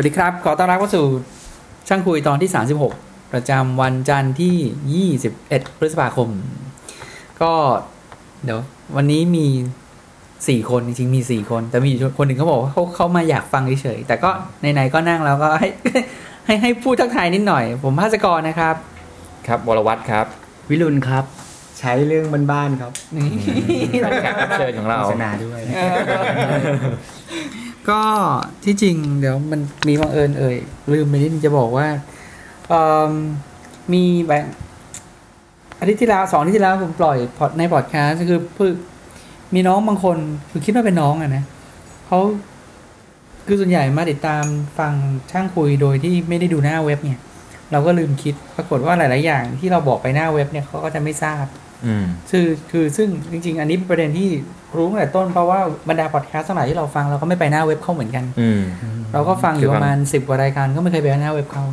วัสดีครับ ขอต้อนรับเข้าสู่ช่างคุยตอนที่ 36 ประจำวันจันทร์ที่ 21 พฤษภาคม ก็เดี๋ยว วันนี้มี 4 คนจริงๆมี 4 คน แต่มีอยู่คนหนึ่งเขาบอกว่าเขาเขามาอยากฟังเฉยๆแต่ก็ไหนๆก็นั่งแล้วก็ให้ให้ให้พูดทักทายนิดหน่อย ผมภาสกรนะครับ ครับวรวัตรครับ วิรุณครับ ใช้เรื่องบ้านๆครับนี่แขกรับเชิญของเราโฆษณาด้วย ก็ที่จริงเดี๋ยวมันมีบังเอิญเอ่ยลืมไปนิดจะบอกว่ามมีแบบอาทิตย์ที่แล้วสองอาทิตย์ที่แล้วผมปล่อยพอดในพอดแคสต์คือเพื่อมีน้องบางคนคือคิดว่าเป็นน้องอะนะเขาคือส่วนใหญ่มาติดตามฟังช่างคุยโดยที่ไม่ได้ดูหน้าเว็บเนี่ย เราก็ลืมคิดปรากฏว่าหลาย ๆ อย่างที่เราบอกไปหน้าเว็บเนี่ยเขาก็จะไม่ทราบ คือคือซึ่งจริง ๆ อันนี้เป็นประเด็นที่รู้ตั้งแต่ต้นเพราะว่าบรรดาพอดแคสต์ทั้งหลายที่เราฟังเราก็ไม่ไปหน้าเว็บเขาเหมือนกันอืมเราก็ฟังอคืยู่อปฟังระมาณสิบกว่ารายการก็ไม่เคยไปหน้าเว็บเขา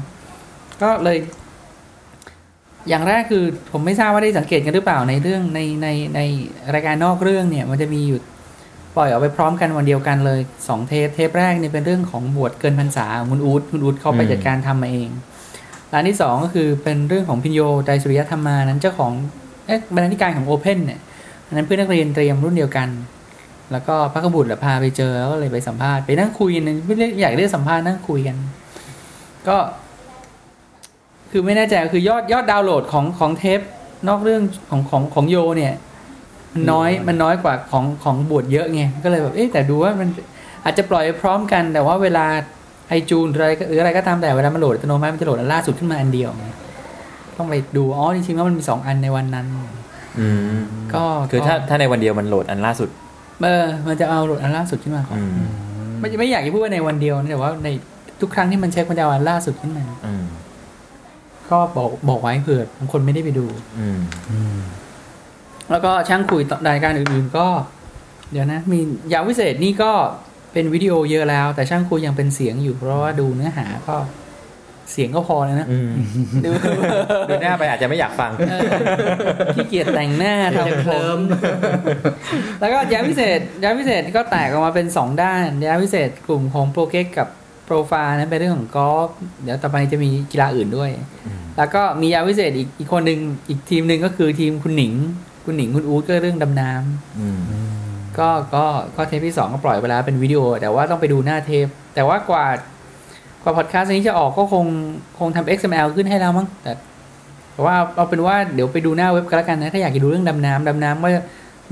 ก็เลย อย่างแรกคือผมไม่ทราบว่าได้สังเกตกันหรือเปล่าในเรื่องในในในรายการนอกเรื่องเนี่ย มันจะมีอยู่ปล่อยออกไปพร้อมกันวันเดียวกันเลยสองเทปเทปแรกเนี่ยเป็นเรื่องของบวชเกินพรรษาของคุณอูดคุณอูดเขาไปจัดการทำมาเองร้านที่สองก็คือเป็นเรื่องของพิญโยไตรสุริยธรรมานั้นเจ้าของเอ๊ะ บรรณาธิการของโอเพนเนี่ยอันนั้นเพื่อนนักเรียนเตรียมรุ่นเดียวกัน แล้วก็พระกบุตรพาไปเจอแล้วก็เลยไปสัมภาษณ์ไปนั่งคุยกันไม่ได้อยากได้สัมภาษณ์นั่งคุยกัน ก็ คือไม่แน่ใจคือยอดยอดดาวน์โหลดของของเทปนอกเรื่องของของของโยเนี่ยมันน้อยมันน้อยกว่าของของบวชเยอะไงก็เลยแบบเอ๊ะแต่ดูว่ามันอาจจะปล่อยพร้อมกันแต่ว่าเวลาไอจูนอะไรหรืออะไรก็ตามแต่เวลามันโหลดอัตโนมัติมันจะโหลดอันล่าสุดขึ้นมาอันเดียวไง ต้องไปดูอ๋อจริงๆแล้วมันมีสองอันในวันนั้นอืมก็คือถ้าถ้าในวันเดียวมันโหลดอันล่าสุดเออมันจะเอาโหลดอันล่าสุดขึ้นมาก่อนอืมไม่ไม่อยากจะพูดว่าในวันเดียวนะแต่ว่าในทุกครั้งที่มันเช็คมันจะเอาอันล่าสุดขึ้นมาอืมก็บอกบอกไว้เผื่อบางคนไม่ได้ไปดู อืมแล้วก็ช่างคุยต่อรายการอื่น ๆ ก็ เดี๋ยวนะ มียาววิเศษนี่ก็เป็นวิดีโอเยอะแล้ว แต่ช่างคุยยังเป็นเสียงอยู่เพราะว่าดูเนื้อหาก็ เสียงก็พอแล้วนะอืมดูดูหน้าไปอาจจะไม่อยากฟังเออขี้เกียจแต่งหน้าทำผมแล้วก็ยาวิเศษยาวิเศษก็แตกออกมาเป็นสองด้านยาวิเศษกลุ่มของโปรเกกกับโปรไฟล์นั้นเป็นเรื่องของกอล์ฟเดี๋ยวต่อไปจะมีกีฬาอื่นด้วย แล้วก็มียาวิเศษอีกอีกคนหนึ่งอีกทีมหนึ่งก็คือทีมคุณหนิง คุณหนิงคุณอู๊ดก็เรื่องดำน้ำอืมก็ก็ก็เทปที่สองก็ปล่อยไปแล้วเป็นวิดีโอ แต่ว่าต้องไปดูหน้าเทป แต่ว่ากว่า กว่าพอดแคสต์นี้จะออกก็คงคงทำ XML ขึ้นให้แล้วมั้งแต่แต่ว่าเอาเป็นว่าเดี๋ยวไปดูหน้าเว็บกันแล้วกันนะ ถ้าอยากจะดูเรื่องดำน้ำดำน้ำก็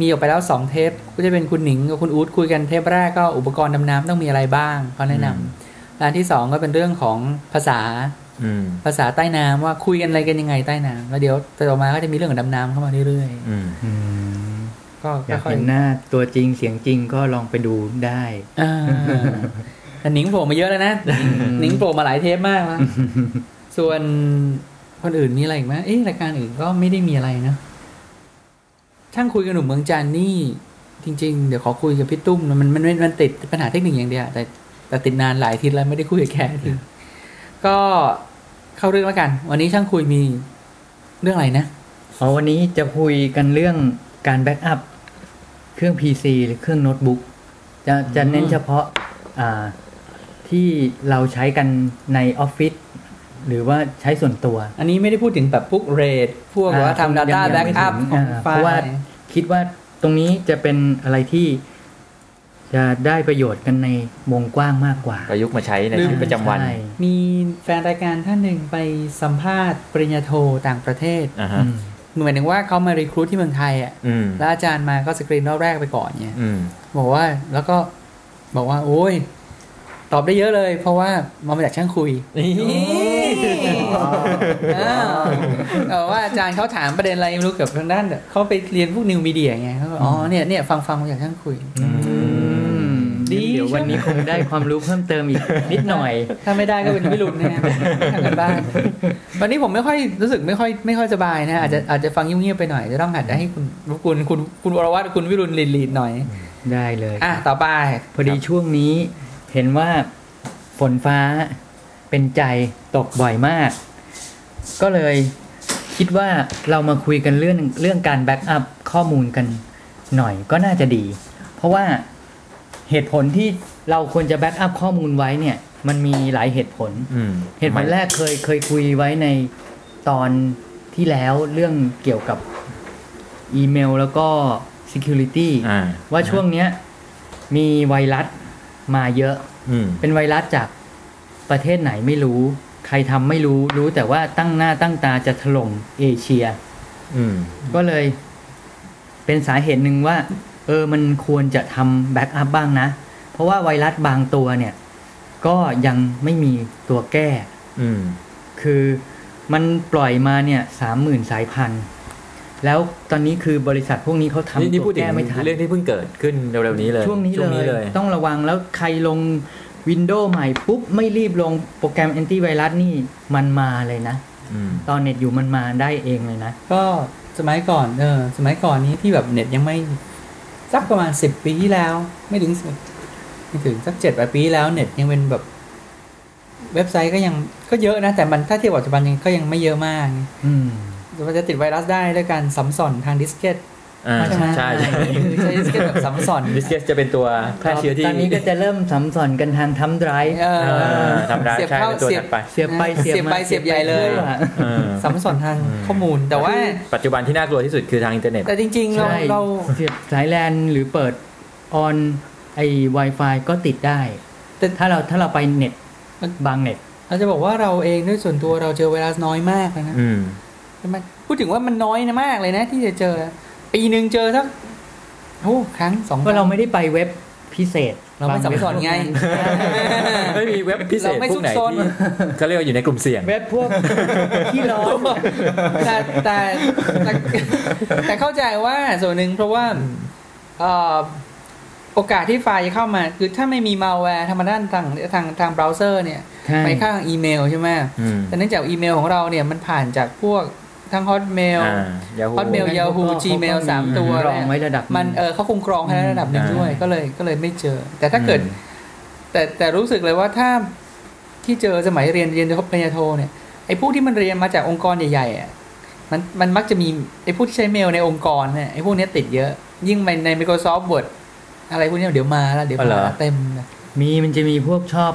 มีออกไปแล้วสองเทป ก็จะเป็นคุณหนิงกับคุณอู๊ดคุยกันเทปแรกก็อุปกรณ์ดำน้ำต้องมีอะไรบ้างเขาแนะนำร้านที่สองก็เป็นเรื่องของภาษาอืมภาษาใต้น้ำว่าคุยกันอะไรกันยังไงใต้น้ำแล้วเดี๋ยวต่อมาก็จะมีเรื่องของดำน้ำเข้ามาเรื่อยอืมๆก็อยากค่อยเห็นหน้าตัวจริงเสียงจริงก็ลองไปดูได้ๆอ่าแต่ หนิงโผล่มาเยอะแล้วนะหนิงโผล่มาหลายเทปมากแล้วส่วนคนอื่นมีอะไรอีกไหมเอ๊ะรายการอื่นก็ไม่ได้มีอะไรนะช่างคุยกับหนุ่มเมืองจันทร์นี่ จริง ๆ เดี๋ยวขอคุยกับพี่ตุ้มนะมันมันมันมันติดปัญหาเทคนิคอย่างเดียวแต่แต่ติดนานหลายอาทิตย์แล้วไม่ได้คุยกับแกทีก็เข้าเรื่องแล้วกัน วันนี้ช่างคุยมีเรื่องอะไรนะอ๋อวันนี้จะคุยกันเรื่องการแบ็กอัพเครื่อง PC หรือเครื่องโน้ตบุ๊กจะจะเน้นเฉพาะอ่า ที่เราใช้กันในออฟฟิศหรือว่าใช้ส่วนตัว อันนี้ไม่ได้พูดถึงแบบพวกเรทพวกแบบว่าอ่าทำ Data ยังยังไม่ Backup ถึงของอ่าไฟเพราะว่าล์คิดว่าตรงนี้จะเป็นอะไรที่จะได้ประโยชน์กันในวงกว้างมากกว่า ประยุกต์มาใช้ในชีวิตประจำวันใช่มีแฟนรายการท่านหนึ่งไปสัมภาษณ์ปริญญาโทต่างประเทศอ่าฮะอืมหมายถึงว่าเขามารีครูทที่เมืองไทยอะอืมแล้วอาจารย์มาก็สกรีนรอบแรกไปก่อนเนี่ยอืมบอกว่าแล้วก็บอกว่า โอ้ย ตอบได้เยอะเลย เพราะว่ามาจากช่างคุยนี่อ้าวเออว่าอาจารย์เขาถามประเด็นอะไรไม่รู้เกี่ยวกับทางด้านเขาไปเรียนพวกนิวมีเดียไงเขาก็อ๋อเนี่ยเนี่ยฟังฟังมาจากช่างคุยอืมดีเดี๋ยววันนี้คงได้ความรู้เพิ่มเติมอีกนิดหน่อย ถ้าไม่ได้ก็เป็นวิรุณนะฮะทำกันบ้านวันนี้ผมไม่ค่อยรู้สึกไม่ค่อยไม่ค่อยสบายนะอาจจะอาจจะฟังเงียบๆไปหน่อยจะต้องหัดให้คุณคุณคุณคุณวรวัตรคุณวิรุณลีดลีดหน่อยได้เลยอะต่อไปพอดีช่วงนี้ เห็นว่าฝนฟ้าเป็นใจตกบ่อยมาก ก็เลยคิดว่าเรามาคุยกันเรื่องเรื่องการแบ็กอัพข้อมูลกันหน่อยก็น่าจะดี เพราะว่าเหตุผลที่เราควรจะ backup ข้อมูลไว้เนี่ย มันมีหลายเหตุผลอืมเหตุผลแรกเคยเคยคุยไว้ในตอนที่แล้วเรื่องเกี่ยวกับอีเมลแล้วก็ security อ่าว่าช่วงเนี้ยมีไวรัส มาเยอะอืมเป็นไวรัสจากประเทศไหนไม่รู้ ใครทำไม่รู้รู้แต่ว่าตั้งหน้าตั้งตาจะถล่มเอเชียอืมก็เลยเป็นสาเหตุหนึ่งว่า เออมันควรจะทำ backup บ้างนะ เพราะว่าไวรัสบางตัวเนี่ย ก็ยังไม่มีตัวแก้อืมคือมันปล่อยมาเนี่ยสามหมื่นสายพันธุ์ แล้วตอนนี้คือบริษัทพวกนี้เขานี่ทำนี่ตัวพูดถึงแก้ไม่ทันเรื่องที่เพิ่งเกิดขึ้นเร็วๆนี้เลย ช่วงนี้เลย ต้องระวังแล้วใครลง Windows ใหม่ปุ๊บ ไม่รีบลงโปรแกรมแอนตี้ไวรัสนี่มันมาเลยนะอืมตอนเน็ตอยู่มันมาได้เองเลยนะ ก็สมัยก่อนเออสมัยก่อนนี้ที่แบบเน็ตยังไม่สักประมาณสิบปีที่แล้ว ไม่ถึง10ไม่ถึงสักเจ็ดแปดปีที่แล้วเน็ตยังเป็นแบบเว็บไซต์ก็ยังก็เยอะนะ แต่มันถ้าเทียบกับปัจจุบันยังก็ยังไม่เยอะมาก อื มมันจะติดไวรัสได้ด้วยการสำส่อนทางดิสเกตอ่าใช่ไหมใช่ใช่คือใช้ดิสเกตแบบสำส่อนดิสเกตจะเป็นตัวแพร่เชื้อที่ตอนนี้ก็จะเริ่มสัมสอนกันทางทำไดรฟ์เออเออทำได้เสียบใช่เข้าเป็นตัวเสียบถัดไปเสียบไปเสียบไปมาเสียบใหญ่เลยทั่วเออสัมสอนทางข้อมูล แต่ว่าปัจจุบันที่น่ากลัวที่สุดคือทางอินเทอร์เน็ตแต่จริงๆเราใช่เราเสียบสายแลนหรือเปิดออนไอ Wi-Fi ก็ติดได้แต่ถ้าเราถ้าเราไปเน็ตบางเน็ตเราจะบอกว่าเราเองด้วยส่วนตัวเราเจอไวรัสน้อยมากเลยนะอืมใช่ ไหมพูดถึงว่ามันน้อยนะมากเลยนะ ที่จะเจอ ปีหนึ่งเจอสักโอ้ครั้งสองคก็รั้งก็เราไม่ได้ไปเว็บพิเศษ เราไม่สำส่อนไง ไม่มีเว็บพิเศษเราไม่พวกไหนซุกซนที่เขาเรียกว่าอยู่ในกลุ่มเสี่ยง เว็บพวกที่ร้อนแต่แต่แต่แต่เข้าใจว่าส่วนหนึ่งเพราะว่าเอ่อโอกาสที่ไฟล์จะเข้ามา คือถ้าไม่มีมาแวร์ธรรมดาทางทางทางเบราว์เซอร์เนี่ยใช่ไปเข้าทางอีเมลใช่ไหมอืมแต่เนื่องจากอีเมลของเราเนี่ยมันผ่านจากพวก ทั้งฮอตเมลอ่า Yahoo Hotmail Yahoo เขาก็ Gmail สามตัวรองไว้ระดับหงมันเออเขาคงกรองให้ระดับหนึ่งอืมด้วยก็เลยก็เลยไม่เจอ แต่ถ้าเกิด แต่แต่รู้สึกเลยว่าถ้าที่เจอสมัยเรียนเรียนปริญญาโทเนี่ยไอ้ผู้ที่มันเรียนมาจากองค์กรใหญ่ๆอะมันมันมักจะมีไอ้ผู้ที่ใช้เมลในองค์กรเนี่ยไอ้พวกเนี้ยติดเยอะ ยิ่งในใน Microsoft Word อะไรพวกเนี้ยเดี๋ยวมาแล้วเดี๋ยวอ๋อเหรมาอเต็มเลยมีมันจะมีพวกชอบ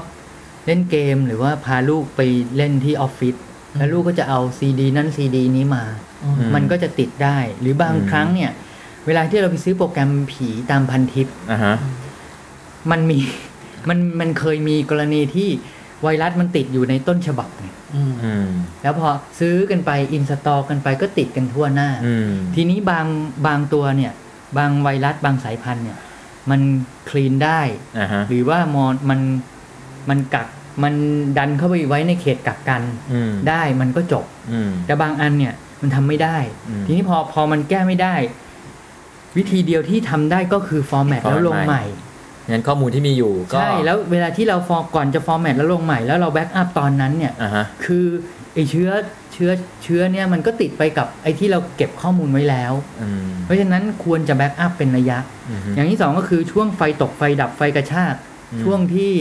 เล่นเกมหรือว่าพาลูกไปเล่นที่ออฟฟิศ แล้วลูกก็จะเอาซีดีนั่นซีดีนี้มาอืมอืมันก็จะติดได้ หรือบางอืมครั้งเนี่ย เวลาที่เราไปซื้อโปรแกรมผีตามพันทิปอ่าฮะมันมีมันมันเคยมีกรณีที่ไวรัสมันติดอยู่ในต้นฉบับไงอืมอืมแล้วพอซื้อกันไปอินสตอลกันไปก็ติดกันทั่วหน้าอืมทีนี้บางบางตัวเนี่ย บางไวรัสบางสายพันธุ์เนี่ย มันคลีนได้อ่าฮะหรือว่ามอนมันมันกัก มันดันเข้าไปไว้ในเขตกักกันอืมได้มันก็จบอืมแต่บางอันเนี่ยมันทำไม่ได้อืมทีนี้พอพอมันแก้ไม่ได้ วิธีเดียวที่ทำได้ก็คือฟอร์แมต format แล้วลงใหม่งั้นข้อมูลที่มีอยู่ก็ใช่แล้วเวลาที่เรา for ก่อนจะ format แล้วลงใหม่แล้วเรา backup ตอนนั้นเนี่ยอ่าฮะคือไอเชื้อเชื้อเชื้อเนี่ยมันก็ติดไปกับไอที่เราเก็บข้อมูลไว้แล้วอืมเพราะฉะนั้นควรจะ backup เป็นระยะอืมอย่างที่สองก็คือช่วงไฟตกไฟดับไฟกระชากอืมช่วงที่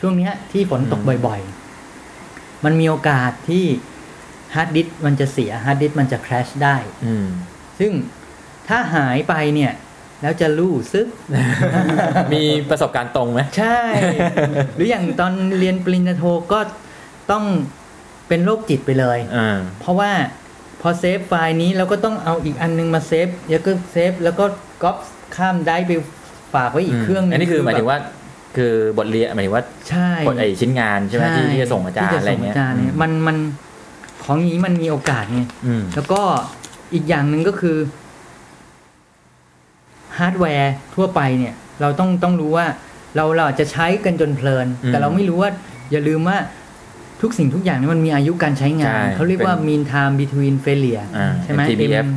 ช่วงเนี้ยที่ฝนตกอืมบ่อยๆ มันมีโอกาสที่ฮาร์ดดิสก์มันจะเสียฮาร์ดดิสก์มันจะ crash ได้อืมซึ่งถ้าหายไปเนี่ย แล้วจะรู้สึก มีประสบการณ์ตรงไหมใช่ หรืออย่างตอนเรียนปริญญาโทก็ต้องเป็นโรคจิตไปเลยอ่าเพราะว่าพอเซฟไฟล์นี้เราก็ต้องเอาอีกอันนึงมาเซฟแล้วก็เซฟแล้วก็ก๊อปข้ามได้ไปฝากไว้อีกเครื่องนึงอันนี้คือหมายถึงว่า คือบทเรียนหมายถึงว่าใช่บทไอชิ้นงานใช่ไหมที่ที่จะส่งอาจารที่ย์อะไรเงี้ยส่าจารย์เนี่ยมันมันของอย่างนี้มันมีโอกาสไงอืมแล้วก็อีกอย่างหนึ่งก็คือฮาร์ดแวร์ทั่วไปเนี่ย เราต้องต้องรู้ว่าเราเราอาจจะใช้กันจนเพลินอืมแต่เราไม่รู้ว่าอย่าลืมว่าทุกสิ่งทุกอย่างเนี่ยมันมีอายุการใช้งานใช่เขาเรียกว่าเป็น mean time between failure อ่าใช่ไหม MTBF M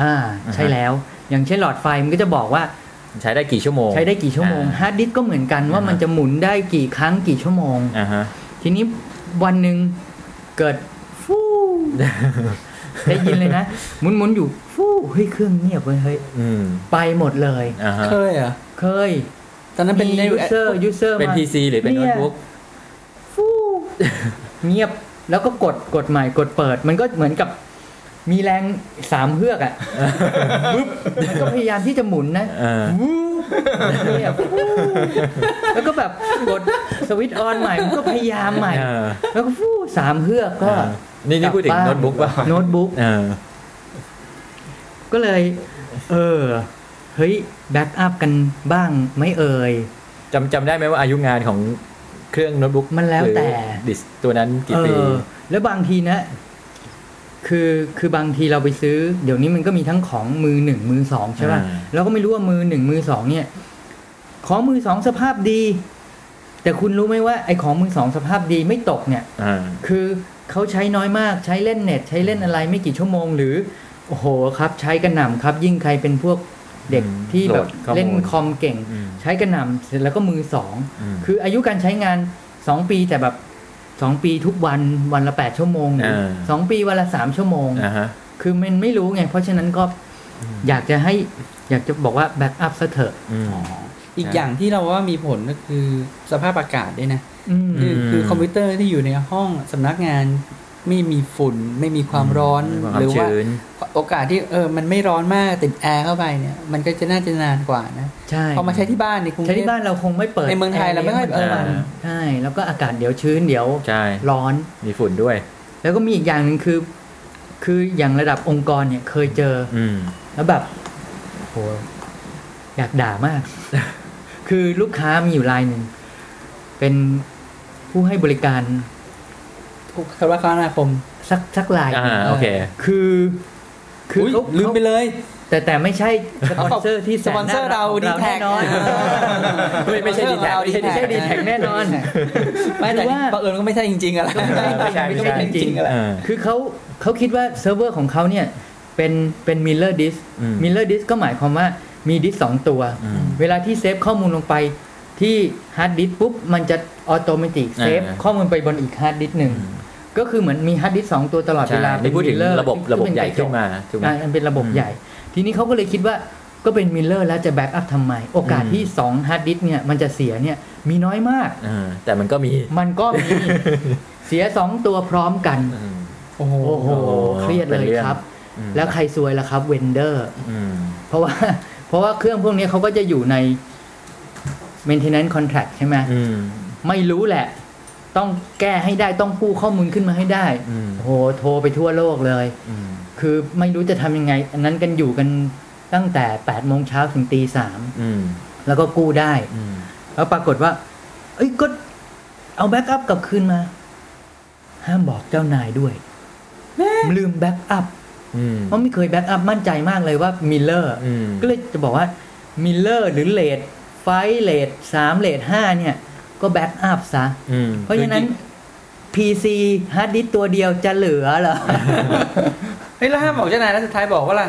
อ่าอ่าฮะใช่แล้ว อย่างเช่นหลอดไฟมันก็จะบอกว่า ใช้ได้กี่ชั่วโมง ใช้ได้กี่ชั่วโมงอ่าฮาร์ดดิสก์ก็เหมือนกันว่าอ่าฮะมันจะหมุนได้กี่ครั้งกี่ชั่วโมงอ่าฮะทีนี้วันหนึ่งเกิดฟูได้ยินเลยนะหมุนหมุนๆอยู่ฟูเฮ้ยเครื่องเงียบเว้ยเฮ้ยอืมไปหมดเลยอ่าฮะเคยเหรอะเคย ตอนนั้นเป็นมีใน user user เป็นมา PC หรือเป็นโน้ตบุ๊กฟูเงียบแล้วก็กดกดใหม่กดเปิด มันก็เหมือนกับ มีแรงสามเฮือกอะปึ๊บมันก็พยายามที่จะหมุนนะเออวูบเนี่ยฟูแล้วก็แบบกดสวิตช์ on ใหม่มันก็พยายามใหม่เออแล้วก็ฟูสามเฮือกก็เออนี่นี่พูดถึงกลับบ้านโน้ตบุ๊กป่ะโน้ตบุ๊กเออก็เลย เออ เฮ้ย backup กันบ้างไหมเอ่ยจำจำได้ไหมว่าอายุงานของเครื่องโน้ตบุ๊กมันแล้วแต่หรือดิสตัวนั้นกี่ปีแล้วเออบางทีนะ คือคือบางทีเราไปซื้อ เดี๋ยวนี้มันก็มีทั้งของมือหนึ่งมือสองใช่ป่ะอ่าเราก็ไม่รู้ว่ามือหนึ่งมือสองเนี่ย ของมือสองสภาพดี แต่คุณรู้ไหมว่าไอ้ของมือสองสภาพดีไม่ตกเนี่ยอ่าคือเขาใช้น้อยมากใช้เล่นเน็ต ใช้เล่นอะไรไม่กี่ชั่วโมง หรือโอ้โหครับ ใช้กระหน่ำครับ ยิ่งใครเป็นพวกเด็กอืมที่แบบโหลดข้อมูลเล่นคอมเก่งอืมใช้กระหน่ำเสร็จแล้วก็มือสองมคืออายุการใช้งานสองปีแต่แบบ สองปีทุกวันวันละแปดชั่วโมงหรืออ่าสองปีวันละสามชั่วโมงอ่าฮะคือมันไม่รู้ไง เพราะฉะนั้นก็อยากจะให้อยากจะบอกว่าแบ็กอัพซะเถอะอืมอีกใช่อย่างที่เราว่ามีผลก็คือสภาพอากาศด้วยนะอืมคืออืมคือคอมพิวเตอร์ที่อยู่ในห้องสำนักงาน ไม่มีฝุ่น ไม่มีความร้อนมีความหรือว่าชื้นโอกาสที่เออมันไม่ร้อนมากติดแอร์เข้าไปเนี่ย มันก็จะน่าจะนานกว่านะใช่พอมาใช้ที่บ้านในกรุงเทพใช้ที่บ้านเราคงไม่เปิดแอร์ทั้งวันในเมืองไทยเราไม่ค่อยเออใช่แล้วก็อากาศเดี๋ยวชื้นเดี๋ยวใช่ร้อนมีฝุ่นด้วย แล้วก็มีอีกอย่างหนึ่งคือ คืออย่างระดับองค์กรเนี่ยเคยเจอ อืมแล้วแบบโหอยากด่ามาก คือลูกค้ามีอยู่รายหนึ่งเป็นผู้ให้บริการ คำว่าคมนาคม สักสักรายอ่าโอเค คือ คืออยลืมไปเลย แต่แต่ไม่ใช่สปอนเซอร์ที่สปอนเซอร์เราดีแท็กแน่นอนไม่ไม่ใช่ ดีแทคไม่ไม่ใช่ ดีแทคแน่นอน ไม่แต่ว่าบังเอิญก็ไม่ใช่จริงๆอะไรไม่ใช่ไม่ใช่จริงๆอะไรคือเขาเขาคิดว่าเซิร์ฟเวอร์ของเขาเนี่ยเป็นเป็น mirror disk mirror disk ก็หมายความว่ามีดิสสองตัว เวลาที่เซฟข้อมูลลงไปที่ฮาร์ดดิสปุ๊บ มันจะ automatic เซฟข้อมูลไปบนอีกฮาร์ดดิสหนึ่ง ก็คือเหมือนมีฮาร์ดดิสสองตัวตลอดเวลาใช่นี่พูดถึง mirror ระบบระบบใหญ่ขึ้นมาถูกไหมอ่ามันเป็นระบบอืมใหญ่ ทีนี้เขาก็เลยคิดว่าก็เป็น mirror แล้วจะ backup ทำไม โอกาสอืมที่2ฮาร์ดดิสเนี่ยมันจะเสียเนี่ยมีน้อยมากเออแต่มันก็มีมันก็มีเสียสองตัวพร้อมกันอืมโอ้โหโอ้โหเครียดเลยครับอืมแล้วใครซวยล่ะครับเวนเดอร์อืมเพราะว่า เพราะว่าเครื่องพวกนี้เขาก็จะอยู่ใน maintenance contract ใช่ไหมอืมไม่รู้แหละ ต้องแก้ให้ได้ต้องกู้ข้อมูลขึ้นมาให้ได้อืมโอ้โหโทรไปทั่วโลกเลยอืมคือไม่รู้จะทำยังไง อันนั้นกันอยู่กันตั้งแต่8ปดโมงเช้าถึงตีสามอืมแล้วก็กู้ได้อืมแล้วปรากฏว่า เอ้ยก็เอา backup กลับคืนมา ห้ามบอกเจ้านายด้วยลืม backup อืมเพราะไม่เคย backup มั่นใจมากเลยว่า mirror อืมก็เลยจะบอกว่า mirror หรือ RAID five RAID สาม RAID ห้าเนี่ย ก็ backup ซะอืมเพราะฉะนั้น PC ฮาร์ดดิสก์ตัวเดียวจะเหลือเหรอเฮ้ยแล้วห้ามบอกเจ้านายแล้วสุดท้ายบอกว่าล่ะ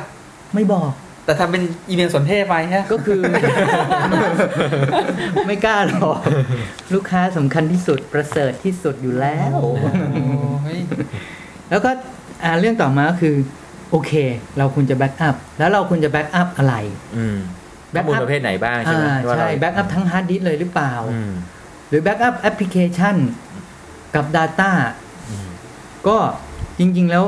ไม่บอก แต่ทำเป็นอีเมลสนเท่ห์ไปฮะก็คือ ไม่กล้าหรอก ลูกค้าสำคัญที่สุดประเสริฐที่สุดอยู่แล้วโอ้เฮ้ยแล้วก็อ่าเรื่องต่อมาก็คือ โอเค เราควรจะ backup แล้วเราควรจะ backup อะไรอืม backup ข้อกมูลประเภทไหนบ้างใช่ไหมอ่าว่าใช่เรา backup ทั้งฮาร์ดดิสก์เลยหรือเปล่าอืมห รือ backup แอปพลิเคชันกับ Data อืมก็จริง ๆ แล้ว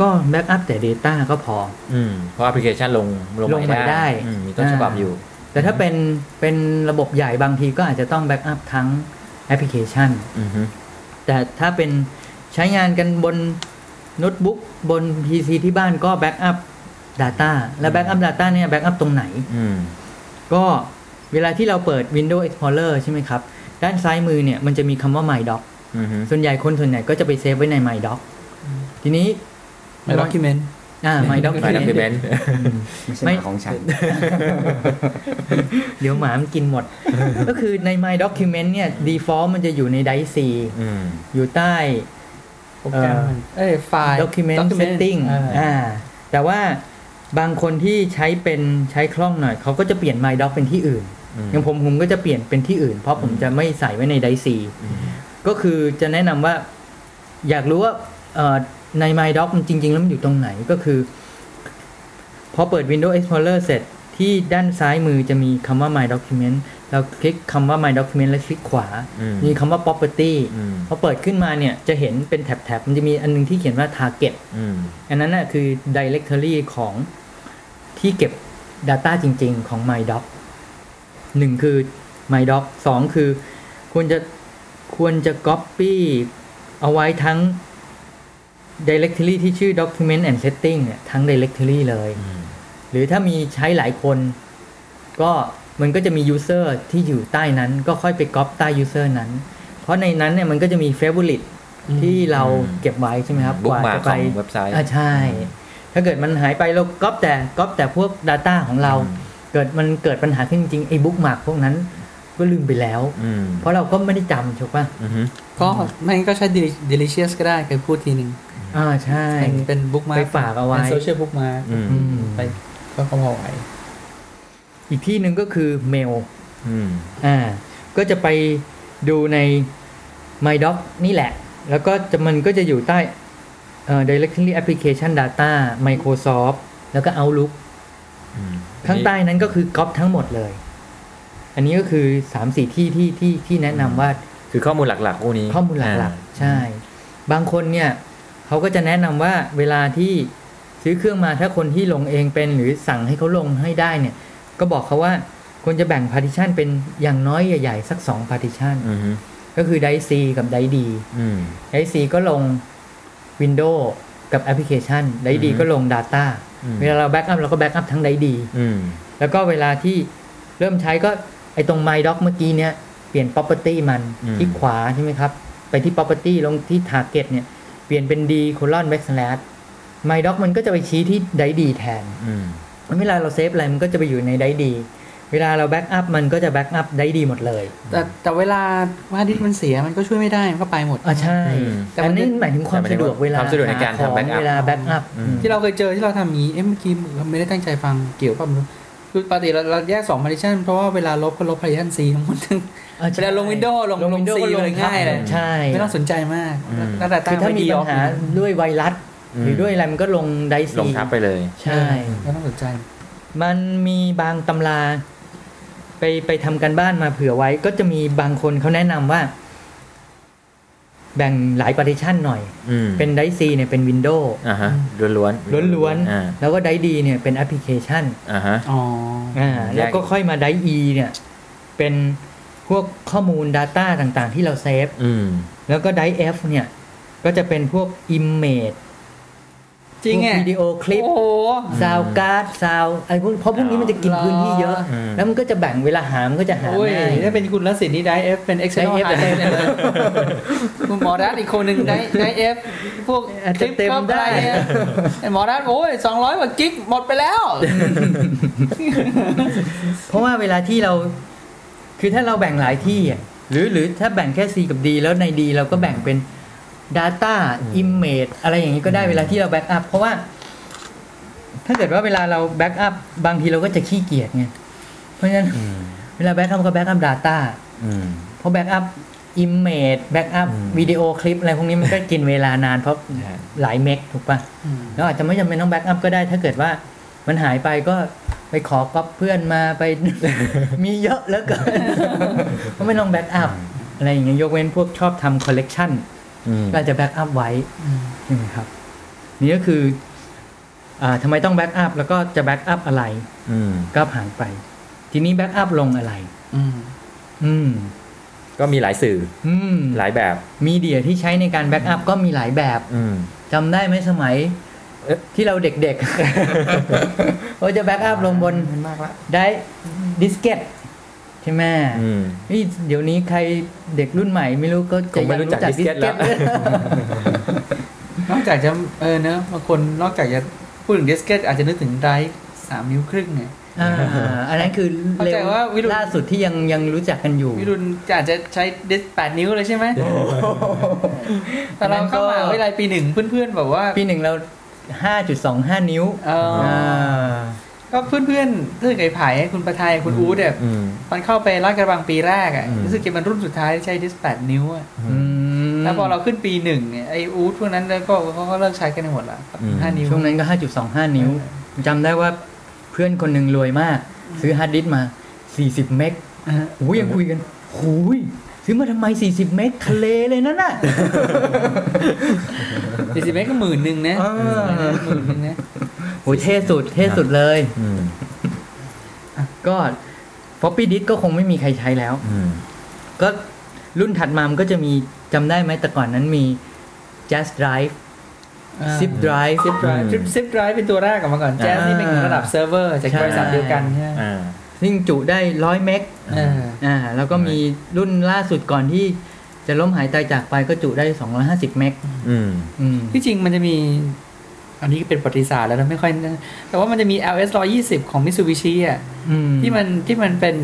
ก็แบ็กอัพแต่ Data ก็พออืมเพราะแอปพลิเคชันลงลงลงใหม่ได้อืมมีต้นฉบับอยู่ แต่ถ้าเป็นเป็นระบบใหญ่บางทีก็อาจจะต้อง backup ทั้งแอปพลิเคชันอือฮึแต่ถ้าเป็นใช้งานกันบนโน้ตบุ๊กบน PC ที่บ้านก็แบ็กอัพ Data และแบ็กอัพ Data เนี่ยแบ็กอัพตรงไหนอืมก็เวลาที่เราเปิด Windows Explorer ใช่ไหมครับ ด้านซ้ายมือเนี่ยมันจะมีคำว่า My Doc อือฮึส่วนใหญ่คนส่วนใหญ่ก็จะไปเซฟไว้ใน My Doc ทีนี้ My document อ่า My หมาย Document ถึงเบนไม่ไม่ใช่หมาของฉัน เดี๋ยวหมามันกินหมด ก็คือใน My Document เนี่ย default มันจะอยู่ใน Drive C อืมอยู่ใต้โปรแกรมมันเอ้ยไฟล์ document document setting อ่าอ่า แต่ว่าบางคนที่ใช้เป็นใช้คล่องหน่อย เขาก็จะเปลี่ยน My Doc เป็นที่อื่น อืมอย่างผมผมก็จะเปลี่ยนเป็นที่อื่น เพราะผมจะไม่ใส่ไว้ใน Drive C อืมก็คือจะแนะนำว่าอยากรู้ว่าเอ่อใน My Doc มันจริง ๆ แล้วมันอยู่ตรงไหนก็คือ พอเปิด Windows Explorer เสร็จที่ด้านซ้ายมือจะมีคำว่า my document เราคลิกคำว่า my document แล้วคลิกขวาอืมมีคำว่า property อืมพอเปิดขึ้นมาเนี่ยจะเห็นเป็นแท็บๆ มันจะมีอันนึงที่เขียนว่า target อืมอันนั้นน่ะคือ directory ของที่เก็บ Data จริง ๆ ของ MyDoc หนึ่งคือ MyDoc สองคือควรจะควรจะ copy เอาไว้ทั้ง directory ที่ชื่อ document and setting เนี่ยทั้ง directory เลยอืมหรือถ้ามีใช้หลายคน ก็มันก็จะมี user ที่อยู่ใต้นั้น ก็ค่อยไปก๊อปใต้ user นั้น เพราะในนั้นเนี่ยมันก็จะมี favorite อืมที่เราเก็บไว้ใช่ไหมครับบุ๊กกว่ามาจะขไปองเว็บไซต์อ่าใช่ ถ้าเกิดมันหายไปเราก๊อปแต่ก๊อปแต่พวก Data ของเราอืม เกิดมันเกิดปัญหาขึ้นจริงๆไอ้ bookmark พวกนั้นก็ลืมไปแล้วอืมเพราะเราก็ไม่ได้จำถูกป่ะอือฮึก็ไม่งั้นก็ใช้ deli- delicious ก็ได้เคยพูดทีหนึ่งอ่าใช่ เป็นเป็น bookmark ไปฝากเอาไว้ social bookmark อืมอืมไปก็พอไหวอีกที่หนึ่งก็คือเมลอืมอ่า ก็จะไปดูใน MyDoc นี่แหละ แล้วก็จะมันก็จะอยู่ใต้เอ่อ Directory Application Data Microsoft แล้วก็ Outlook อืม ข้างใต้นั้นก็คือก๊อปทั้งหมดเลย อันนี้ก็คือสามสี่ที่ที่ที่ที่แนะนำว่า คือข้อมูลหลักๆพวกนี้ ข้อมูลหลักๆ ใช่ บางคนเนี่ยเขาก็จะแนะนำว่าเวลาที่ซื้อเครื่องมาถ้าคนที่ลงเองเป็นหรือสั่งให้เขาลงให้ได้เนี่ย ก็บอกเขาว่าควรจะแบ่ง partition เป็นอย่างน้อยใหญ่ๆ สัก2 partition อือฮึก็คือไดซีกับได D อืมไดซีก็ลง Windows กับแอปพลิเคชันไดดีอือฮึก็ลง Data อืม เวลาเรา backup เราก็ backup ทั้ง drive D อืมแล้วก็เวลาที่เริ่มใช้ก็ไอตรง MyDoc เมื่อกี้เนี่ยเปลี่ยน property มันอืมที่ขวาใช่ไหมครับ ไปที่ property ลงที่ target เนี่ย เปลี่ยนเป็น d colon backslash MyDoc มันก็จะไปชี้ที่ไดดีแทนอืมเวลาเราเซฟอะไรมันก็จะไปอยู่ใน drive D เวลาเรา backup มันก็จะ backup drive D หมดเลย แต่แต่เวลาว่าดิสก์มันเสียมันก็ช่วยไม่ได้มันก็ไปหมดอ่าใช่อืมแต่อันนี้หมายถึงความสะดวกเวลาความสะดวกในการทำหของ backup เวลาแบ็กอัพอืมที่เราเคยเจอที่เราทำอย่างนี้เอ๊ะเมื่อกี้ไม่ได้ตั้งใจฟังเกี่ยวกับคือปกติเราเราแยกสอง partition เพราะว่าเวลาลบก็ลบ partition C ทั้งหมดทั้งเวลาลง Windows ลงลงลง Windows C ก็ลงเลยง่ายเลยใช่ไม่ต้องสนใจมากอืมแล้วแต่คือถ้ามีปัญหาด้วยไวรัสอืมหรือด้วยอะไรมันก็ลงไดซีลงทับไปเลย ใช่ไม่ต้องสนใจ มันมีบางตำรา ไปไปทำกันบ้านมาเผื่อไว้ ก็จะมีบางคนเขาแนะนำว่า แบ่งหลาย partition หน่อย อืมเป็นไดซีเนี่ยเป็น Windows อ่าฮะล้วนล้วนๆล้วนอ่าๆ แล้วก็ไดดีเนี่ยเป็นแอปพลิเคชันอ่าฮะ อ๋อ อ่าแยก แล้วก็ค่อยมาไดอีเนี่ย เป็นพวกข้อมูล Data ต่างๆ ที่เราเซฟ อืม แล้วก็ไดเอฟเนี่ย ก็จะเป็นพวก Image จริงพวไงกวิดีโอคลิปโอ้โหซาวการ์ดซาวไอ้พวกเพราะพวกนี้มันจะกินเหรอพื้นที่เยอะอืมแล้วมันก็จะแบ่งเวลาหามันก็จะหาโอ้ยง่ายถ้าเป็นคุณรัศินนี่ได้เอฟเป็น Excel Drive F hard drive เลยคุณหมอรัฐอีกคนหนึ่งได้ได้เอฟพวกอาจคจะลิปเต็มก๊อปอะได้ไรเนี่ยไอหมอรัฐโอ้ยสองร้อยกว่ากิกหมดไปแล้ว เพราะว่าเวลาที่เรา คือถ้าเราแบ่งหลายที่อะหรือหรือถ้าแบ่งแค่ C กับ D แล้วใน D เราก็แบ่งเป็น Data Image อะไรอย่างนี้ก็ได้เวลาที่เรา backup เพราะว่า ถ้าเกิดว่าเวลาเรา backup บางทีเราก็จะขี้เกียจไงเพราะฉะนั้นอืมเวลาแบ็กอัพก็แบ็กอัพ Data อืมเพราะแบ็กอัพ Image แบ็กอัพอืมวิดีโอคลิปอะไรพวกนี้มันก็กินเวลานานเพราะใช่หลาย meg ถูกปะแล้วอาจจะไม่จำเป็นต้อง backup ก็ได้ ถ้าเกิดว่ามันหายไปก็ไปขอก๊อปเพื่อนมาไป มีเยอะแล้วเกินก็ไม่ต้อง backup อะไรอย่างเงี้ยยกเว้นพวกชอบทำคอลเลกชันอืม ก็อาจจะ backup ไว้ใช่ไหมครับ นี่ก็คืออ่าทำไมต้อง backup แล้วก็จะ backup อะไรอืมก็ผ่านไป ทีนี้ backup ลงอะไรอืมอืมก็มีหลายสื่อ อืมหลายแบบมีเดียที่ใช้ในการ backup ก็มีหลายแบบ อืมจำได้ไหมสมัยเอ่อที่เราเด็กๆเราจะ backup ลงบนมากละได้ diskette ใช่ไหมอืมนี่เดี๋ยวนี้ใครเด็กรุ่นใหม่ไม่รู้ก็คงไม่รู้จัก diskette แล้วนอกจากจะเออเนอะบางคนนอกจากจะพูดถึง diskette อาจจะนึกถึง drive สามนิ้วครึ่งไงอ่าอันนั้นคือเข้าใจว่าวิรุณล่าสุดที่ยังยังรู้จักกันอยู่ วิรุณจะอาจจะใช้ดิสแปดนิ้วเลยใช่ไหมแต่เราเข้ามาวิทยาลัยปีหนึ่งเพื่อนๆแบบว่า ปีหนึ่งเราห้าจุดสองห้านิ้วเอออ ก็เพื่อนๆรู้สึกไอ้ไผ่คุณประทายคุณอู๊ดเนี่ยอืมมันเข้าไปลาดกระบังปีแรกอะอืมรู้สึกจะเป็นรุ่นสุดท้ายที่ใช้ดิสแปดนิ้วอะอืมแล้วพอเราขึ้นปีหนึ่งเนี่ยไอ้อู๊ดพวกนั้นแล้วก็เขาก็เลิกใช้กันหมดละห้านิ้วช่วงนั้นก็ห้าจุดสองห้านิ้วจำได้ว่าเพื่อนคนหนึ่งรวยมาก ซื้อฮาร์ดดิสก์มา40 meg อ่าฮะโอ้ยยังคุยกันโอ้ยซื้อมาทำไม 40 meg ทะเลเลยนั่นน่ะสี่สิบ meg ก็หมื่นหนึ่งนะเออหมื่นหนึ่งนะ โอ้ยเท่สุดเท่สุดเลยอืมก็ floppy disk ก็คงไม่มีใครใช้แล้วอืมก็รุ่นถัดมามันก็จะมีจำได้ไหมแต่ก่อนนั้นมี Jazz Drive Zip Drive Zip Drive Zip Drive เป็นตัวแรกออกมาก่อน แจ๊สนี่เป็นระดับเซิร์ฟเวอร์จากใช่บริษัทเดียวกันใช่ไหมอ่าซึ่งจุได้100 meg เอออ่าแล้วก็มีรุ่นล่าสุดก่อนที่จะล้มหายตายจากไปก็จุได้ 250 megอืมอืมที่จริงมันจะมี อันนี้เป็นประวัติศาสตร์แล้วนะไม่ค่อยนะแต่ว่ามันจะมี LS 120 ของ Mitsubishi อะอืมที่มันที่มันเป็น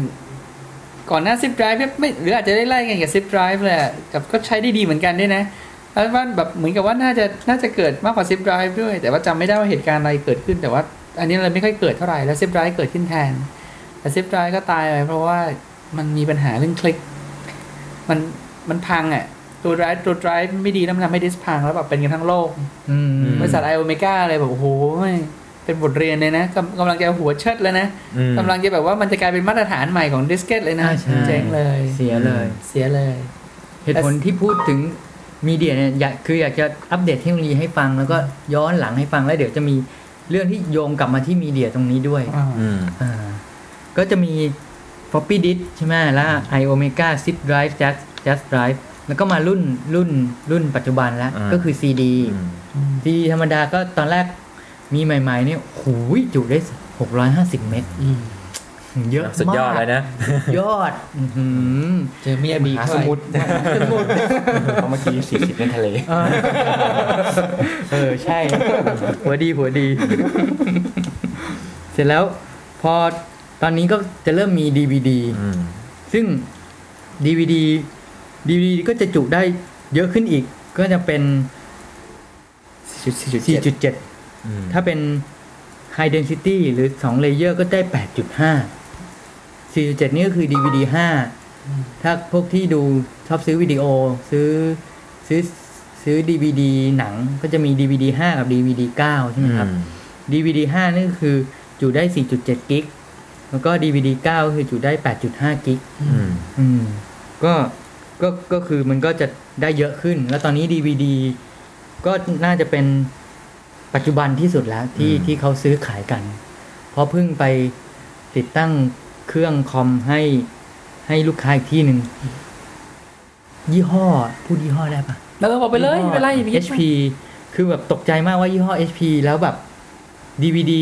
ก่อนหน้า Zip Drive ไม่หรืออาจจะได้ไล่กันกับ Zip Drive แหละกับก็ใช้ได้ดีเหมือนกันด้วยนะแล้วว่าแบบเหมือนกับว่าน่าจะน่าจะเกิดมากกว่า Zip Drive ด้วย แต่ว่าจำไม่ได้ว่าเหตุการณ์อะไรเกิดขึ้นแต่ว่า อันนี้เราไม่ค่อยเกิดเท่าไหร่แล้ว Zip Drive เกิดขึ้นแทน แต่ Zip Drive ก็ตายไปเพราะว่ามันมีปัญหาเรื่องคลิก มันมันพังอะ ตัว drive ตัว drive ไม่ดีแล้วมันทำให้ดิสก์พังแล้วแบบเป็นกันทั้งโลกอืมอืมบริษัทไอโอเมก้าเลยแบบโอ้โหไม่เป็นบทเรียนเลยนะกำกำลังจะหัวเชิดเลยนะอืมกำลังจะแบบว่ามันจะกลายเป็นมาตรฐานใหม่ของ diskette เลยนะอ่าใช่เจ๊งเลย เสียเลย เสียเลย เหตุผลที่พูดถึงมีเดียเนี่ยอยากคืออยากจะอัปเดตเทคโนโลยีให้ฟังแล้วก็ย้อนหลังให้ฟังแล้วเดี๋ยวจะมีเรื่องที่โยงกลับมาที่มีเดียตรงนี้ด้วยอืมอ่าก็จะมี floppy disk ใช่ไหมแล้ว iOmega zip drive jazz jazz drive แล้วก็มารุ่นรุ่นรุ่นปัจจุบันแล้วอ่าก็คือ CD อืม CD ธรรมดาก็ตอนแรกมีใหม่ ๆ เนี่ยหูยจุได้650เมกเยอะมากสุดยอดเลยนะ ยอดอื้อหือเจอมีอบีหาเข้าสไปมุดสมุดเพราะเมื่อกี้สี่สิบเล่นทะเล เออ ใช่ หัวดีหัวดี เสร็จแล้ว พอตอนนี้ก็จะเริ่มมี DVD อืมซึ่ง DVD DVD ก็จะจุได้เยอะขึ้นอีก ก็จะเป็น 4.7อืมถ้าเป็น High Density หรือ 2 Layer ก็ได้ 8.5 4.7 นี่ก็คือ DVD 5 ถ้าพวกที่ดูชอบซื้อวิดีโอ ซื้อซื้อซื้อ DVD หนังก็จะมี DVD 5 กับ DVD 9 ใช่ไหมครับ DVD 5 นี่ก็คือจุได้ 4.7 กิก แล้วก็ DVD 9ก็คือจุได้ 8.5 กิก อืมอืมก็ ก็ก็คือมันก็จะได้เยอะขึ้น แล้วตอนนี้ DVD ก็น่าจะเป็นปัจจุบันที่สุดแล้วที่อืมที่เขาซื้อขายกัน เพราะเพิ่งไปติดตั้งเครื่องคอมให้ให้ลูกค้าอีกที่หนึ่งยี่ห้อพูดยี่ห้อได้ปะแล้วก็บอกไปเลยไม่เป็นไรอย่าไปคิด HP คือแบบตกใจมากว่ายี่ห้อ HP แล้วแบบ DVD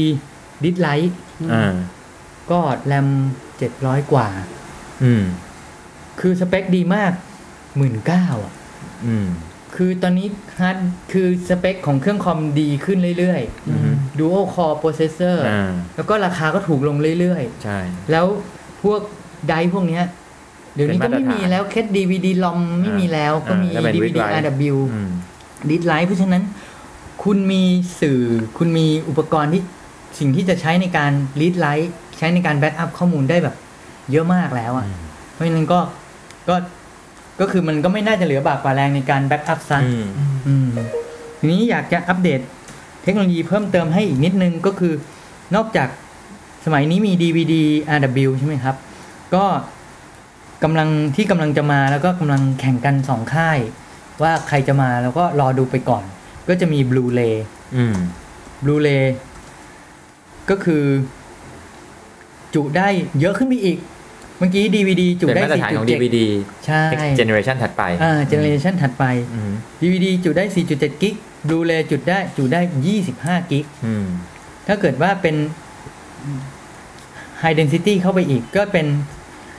ดิสไลท์อ่าก็แรมเจ็ดร้อยกว่า อืม คือสเปคดีมาก หมื่นเก้าอะอืมคือตอนนี้ฮาร์ดคือสเปคของเครื่องคอมดีขึ้นเรื่อยอืมๆ Dual Core Processor อ่าแล้วก็ราคาก็ถูกลงเรื่อยใช่ๆแล้วพวก drive พวกเนี้ย เดี๋ยวนี้ก็เป็นไม่มาตรฐานมีแล้วแค่ DVD ลอมไม่มีแล้วก็มีอ่าแล้วเป็น DVD read write RW อืม disc write เพราะฉะนั้น คุณมีสื่อคุณมีอุปกรณ์ที่สิ่งที่จะใช้ในการ read write ใช้ในการ backup ข้อมูลได้แบบ เยอะมากแล้วอะ เพราะฉะนั้นก็ก็ ก็คือมันก็ไม่น่าจะเหลือบากกว่าแรงในการ backup ซะอืมอืมทีนี้อยากจะอัปเดตเทคโนโลยีเพิ่มเติมให้อีกนิดนึงก็คือนอกจากสมัยนี้มี DVD RW ใช่ไหมครับ ก็กำลังที่กำลังจะมาแล้วก็กำลังแข่งกันสองค่าย ว่าใครจะมาแล้วก็รอดูไปก่อน ก็จะมี Blu-ray อืม Blu-ray ก็คือ จุได้เยอะขึ้นไปอีก เมื่อกี้ DVD จุเป็นได้มาตรฐานของ 4.7 DVD ใช่เจเนอเรชันถัดไป อ่าเจเนเรชันถัดไป อืม DVD จุได้ 4.7 กิก Blu-ray จุดได้จุได้ 25 กิก อืม ถ้าเกิดว่าเป็น High Density เข้าไปอีกก็เป็น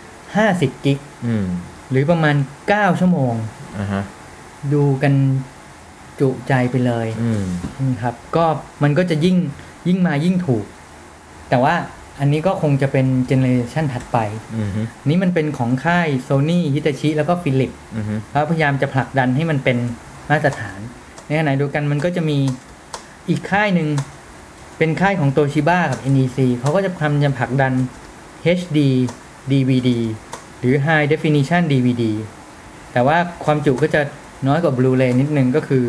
50 กิก อืมหรือประมาณ 9 ชั่วโมง อ่าฮะ ดูกันจุใจไปเลยอืมนะครับ ก็มันก็จะยิ่งยิ่งมายิ่งถูก แต่ว่า อันนี้ก็คงจะเป็นเจเนอเรชันถัดไปอืมนี่มันเป็นของค่าย Sony Hitachi แล้วก็ Philips อืมเขาพยายามจะผลักดันให้มันเป็นมาตรฐาน ในขณะเดียวกันมันก็จะมีอีกค่ายหนึ่งเป็นค่ายของโตชิบ้ากับ NEC เขาก็จะทำจะผลักดัน HD DVD หรือ High Definition DVD แต่ว่าความจุก็จะน้อยกว่า Blu-ray นิดนึงก็คือ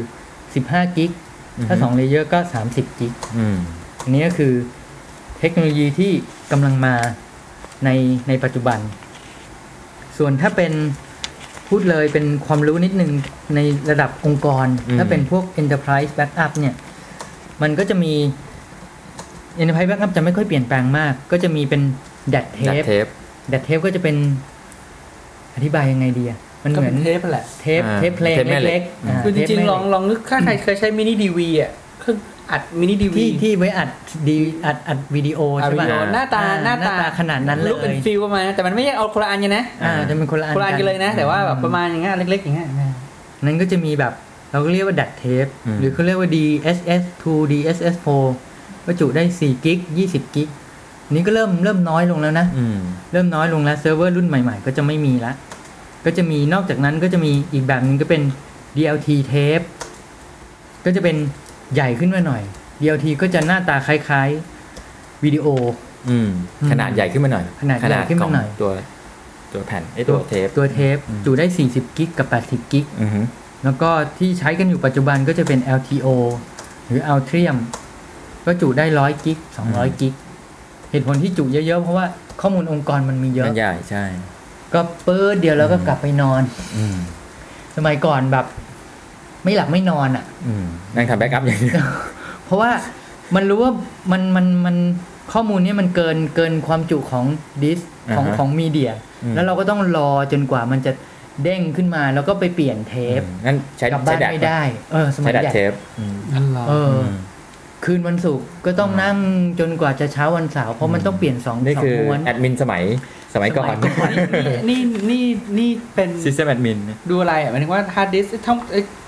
15 กิก ถ้า2เลเยอร์ก็ 30 กิกอืมอันนี้ก็คือ เทคโนโลยีที่กำลังมาในในปัจจุบัน ส่วนถ้าเป็นพูดเลยเป็นความรู้นิดนึงในระดับองค์กรอืมถ้าเป็นพวก enterprise backup เนี่ย มันก็จะมี enterprise backup จะไม่ค่อยเปลี่ยนแปลงมาก ก็จะมีเป็น DAT ดัด tape เทป DAT tape ก็จะเป็นอธิบายยังไงดีอะมันก็เหมืเป็อนนเทปแหละ เทปอ่าเทปเพลงเทปแม่เหล็เล็กกๆาคือจเทปริงแม่ๆเหลล็อกงลองนึกถ้าใครเคยใช้มินิดีวีอะเครื่ องอัดมินิดีวีที่ที่ไว้อัดดีอัดอัดวิดีโอใช่ป่ะวิดีโอหน้าตาอ่หน้าตาขนาดนั้นเลยลุกเป็นฟิลประมาณนั้นแต่มันไม่ใช่เอาคนละอันกันนะอ่าจะเป็นคนละอันคนละอันกันเลยนะ แต่ว่าแบบประมาณอย่างเงี้ยเล็กๆอย่างเงี้ยนั้นก็จะมีแบบเราก็เรียกว่าดัดเทปอืมหรือเขาเรียกว่า DSS 2 DSS 4ก็จุได้4 gig 20 gig นี้ก็เริ่มเริ่มน้อยลงแล้วนะอืมเริ่มน้อยลงแล้วเซิร์ฟเวอร์รุ่นใหม่ๆ ก็จะไม่มีละก็จะมีนอกจากนั้นก็จะมีอีกแบบหนึ่งก็เป็น DLT tape ก็จะเป็น ใหญ่ขึ้นมาหน่อย DLT ก็จะหน้าตาคล้ายๆวิดีโออืมอืม ขนาดใหญ่ขึ้นมาหน่อย ขนาดใหญ่ขึ้นมาหน่อยขดของตัวตัวแผ่นไอ้ตัวเทปตัวเทปอืมจุได้ 40 gig กับ 80 gig อือฮึแล้วก็ที่ใช้กันอยู่ปัจจุบันก็จะเป็น LTO หรือ Ultrium ก็จุได้ 100 gig 200 gig เหตุผลที่จุเยอะๆ เพราะว่าข้อมูลองค์กรมันมีเยอะมันใหญ่ใช่ ก็เปิดเดียวแล้วก็กลับไปนอนอืมสมัยก่อนแบบ ไม่หลับไม่นอนอะอืมนั่งทำ backup อย่างนี้เพราะว่ามันรู้ว่ามันมันมันข้อมูลเนี้ยมันเกินเกินความจุของดิสของอ่าฮะของ mediaอืมแล้วเราก็ต้องรอจนกว่ามันจะเด้งขึ้นมาแล้วก็ไปเปลี่ยนเทปอืมงั้นใช้กลับใช้บ้านดัดไม่ได้ เออสมัใช้ยดัดใหญ่เทปอืมนั่นหรอเอออมคืนวันศุกร์ก็ต้องนั่งจนกว่าจะเช้าวันเสาร์เพราะมันต้องเปลี่ยนสองนี่สองคือม้วนแอดมินสมัยสมัยก่อนสมัยก่อนนี่นี่นี่เป็นซิสเต็มแอดมินดูอะไรอะหมายถึงว่าฮาร์ดดิสทั้งเอ้ยส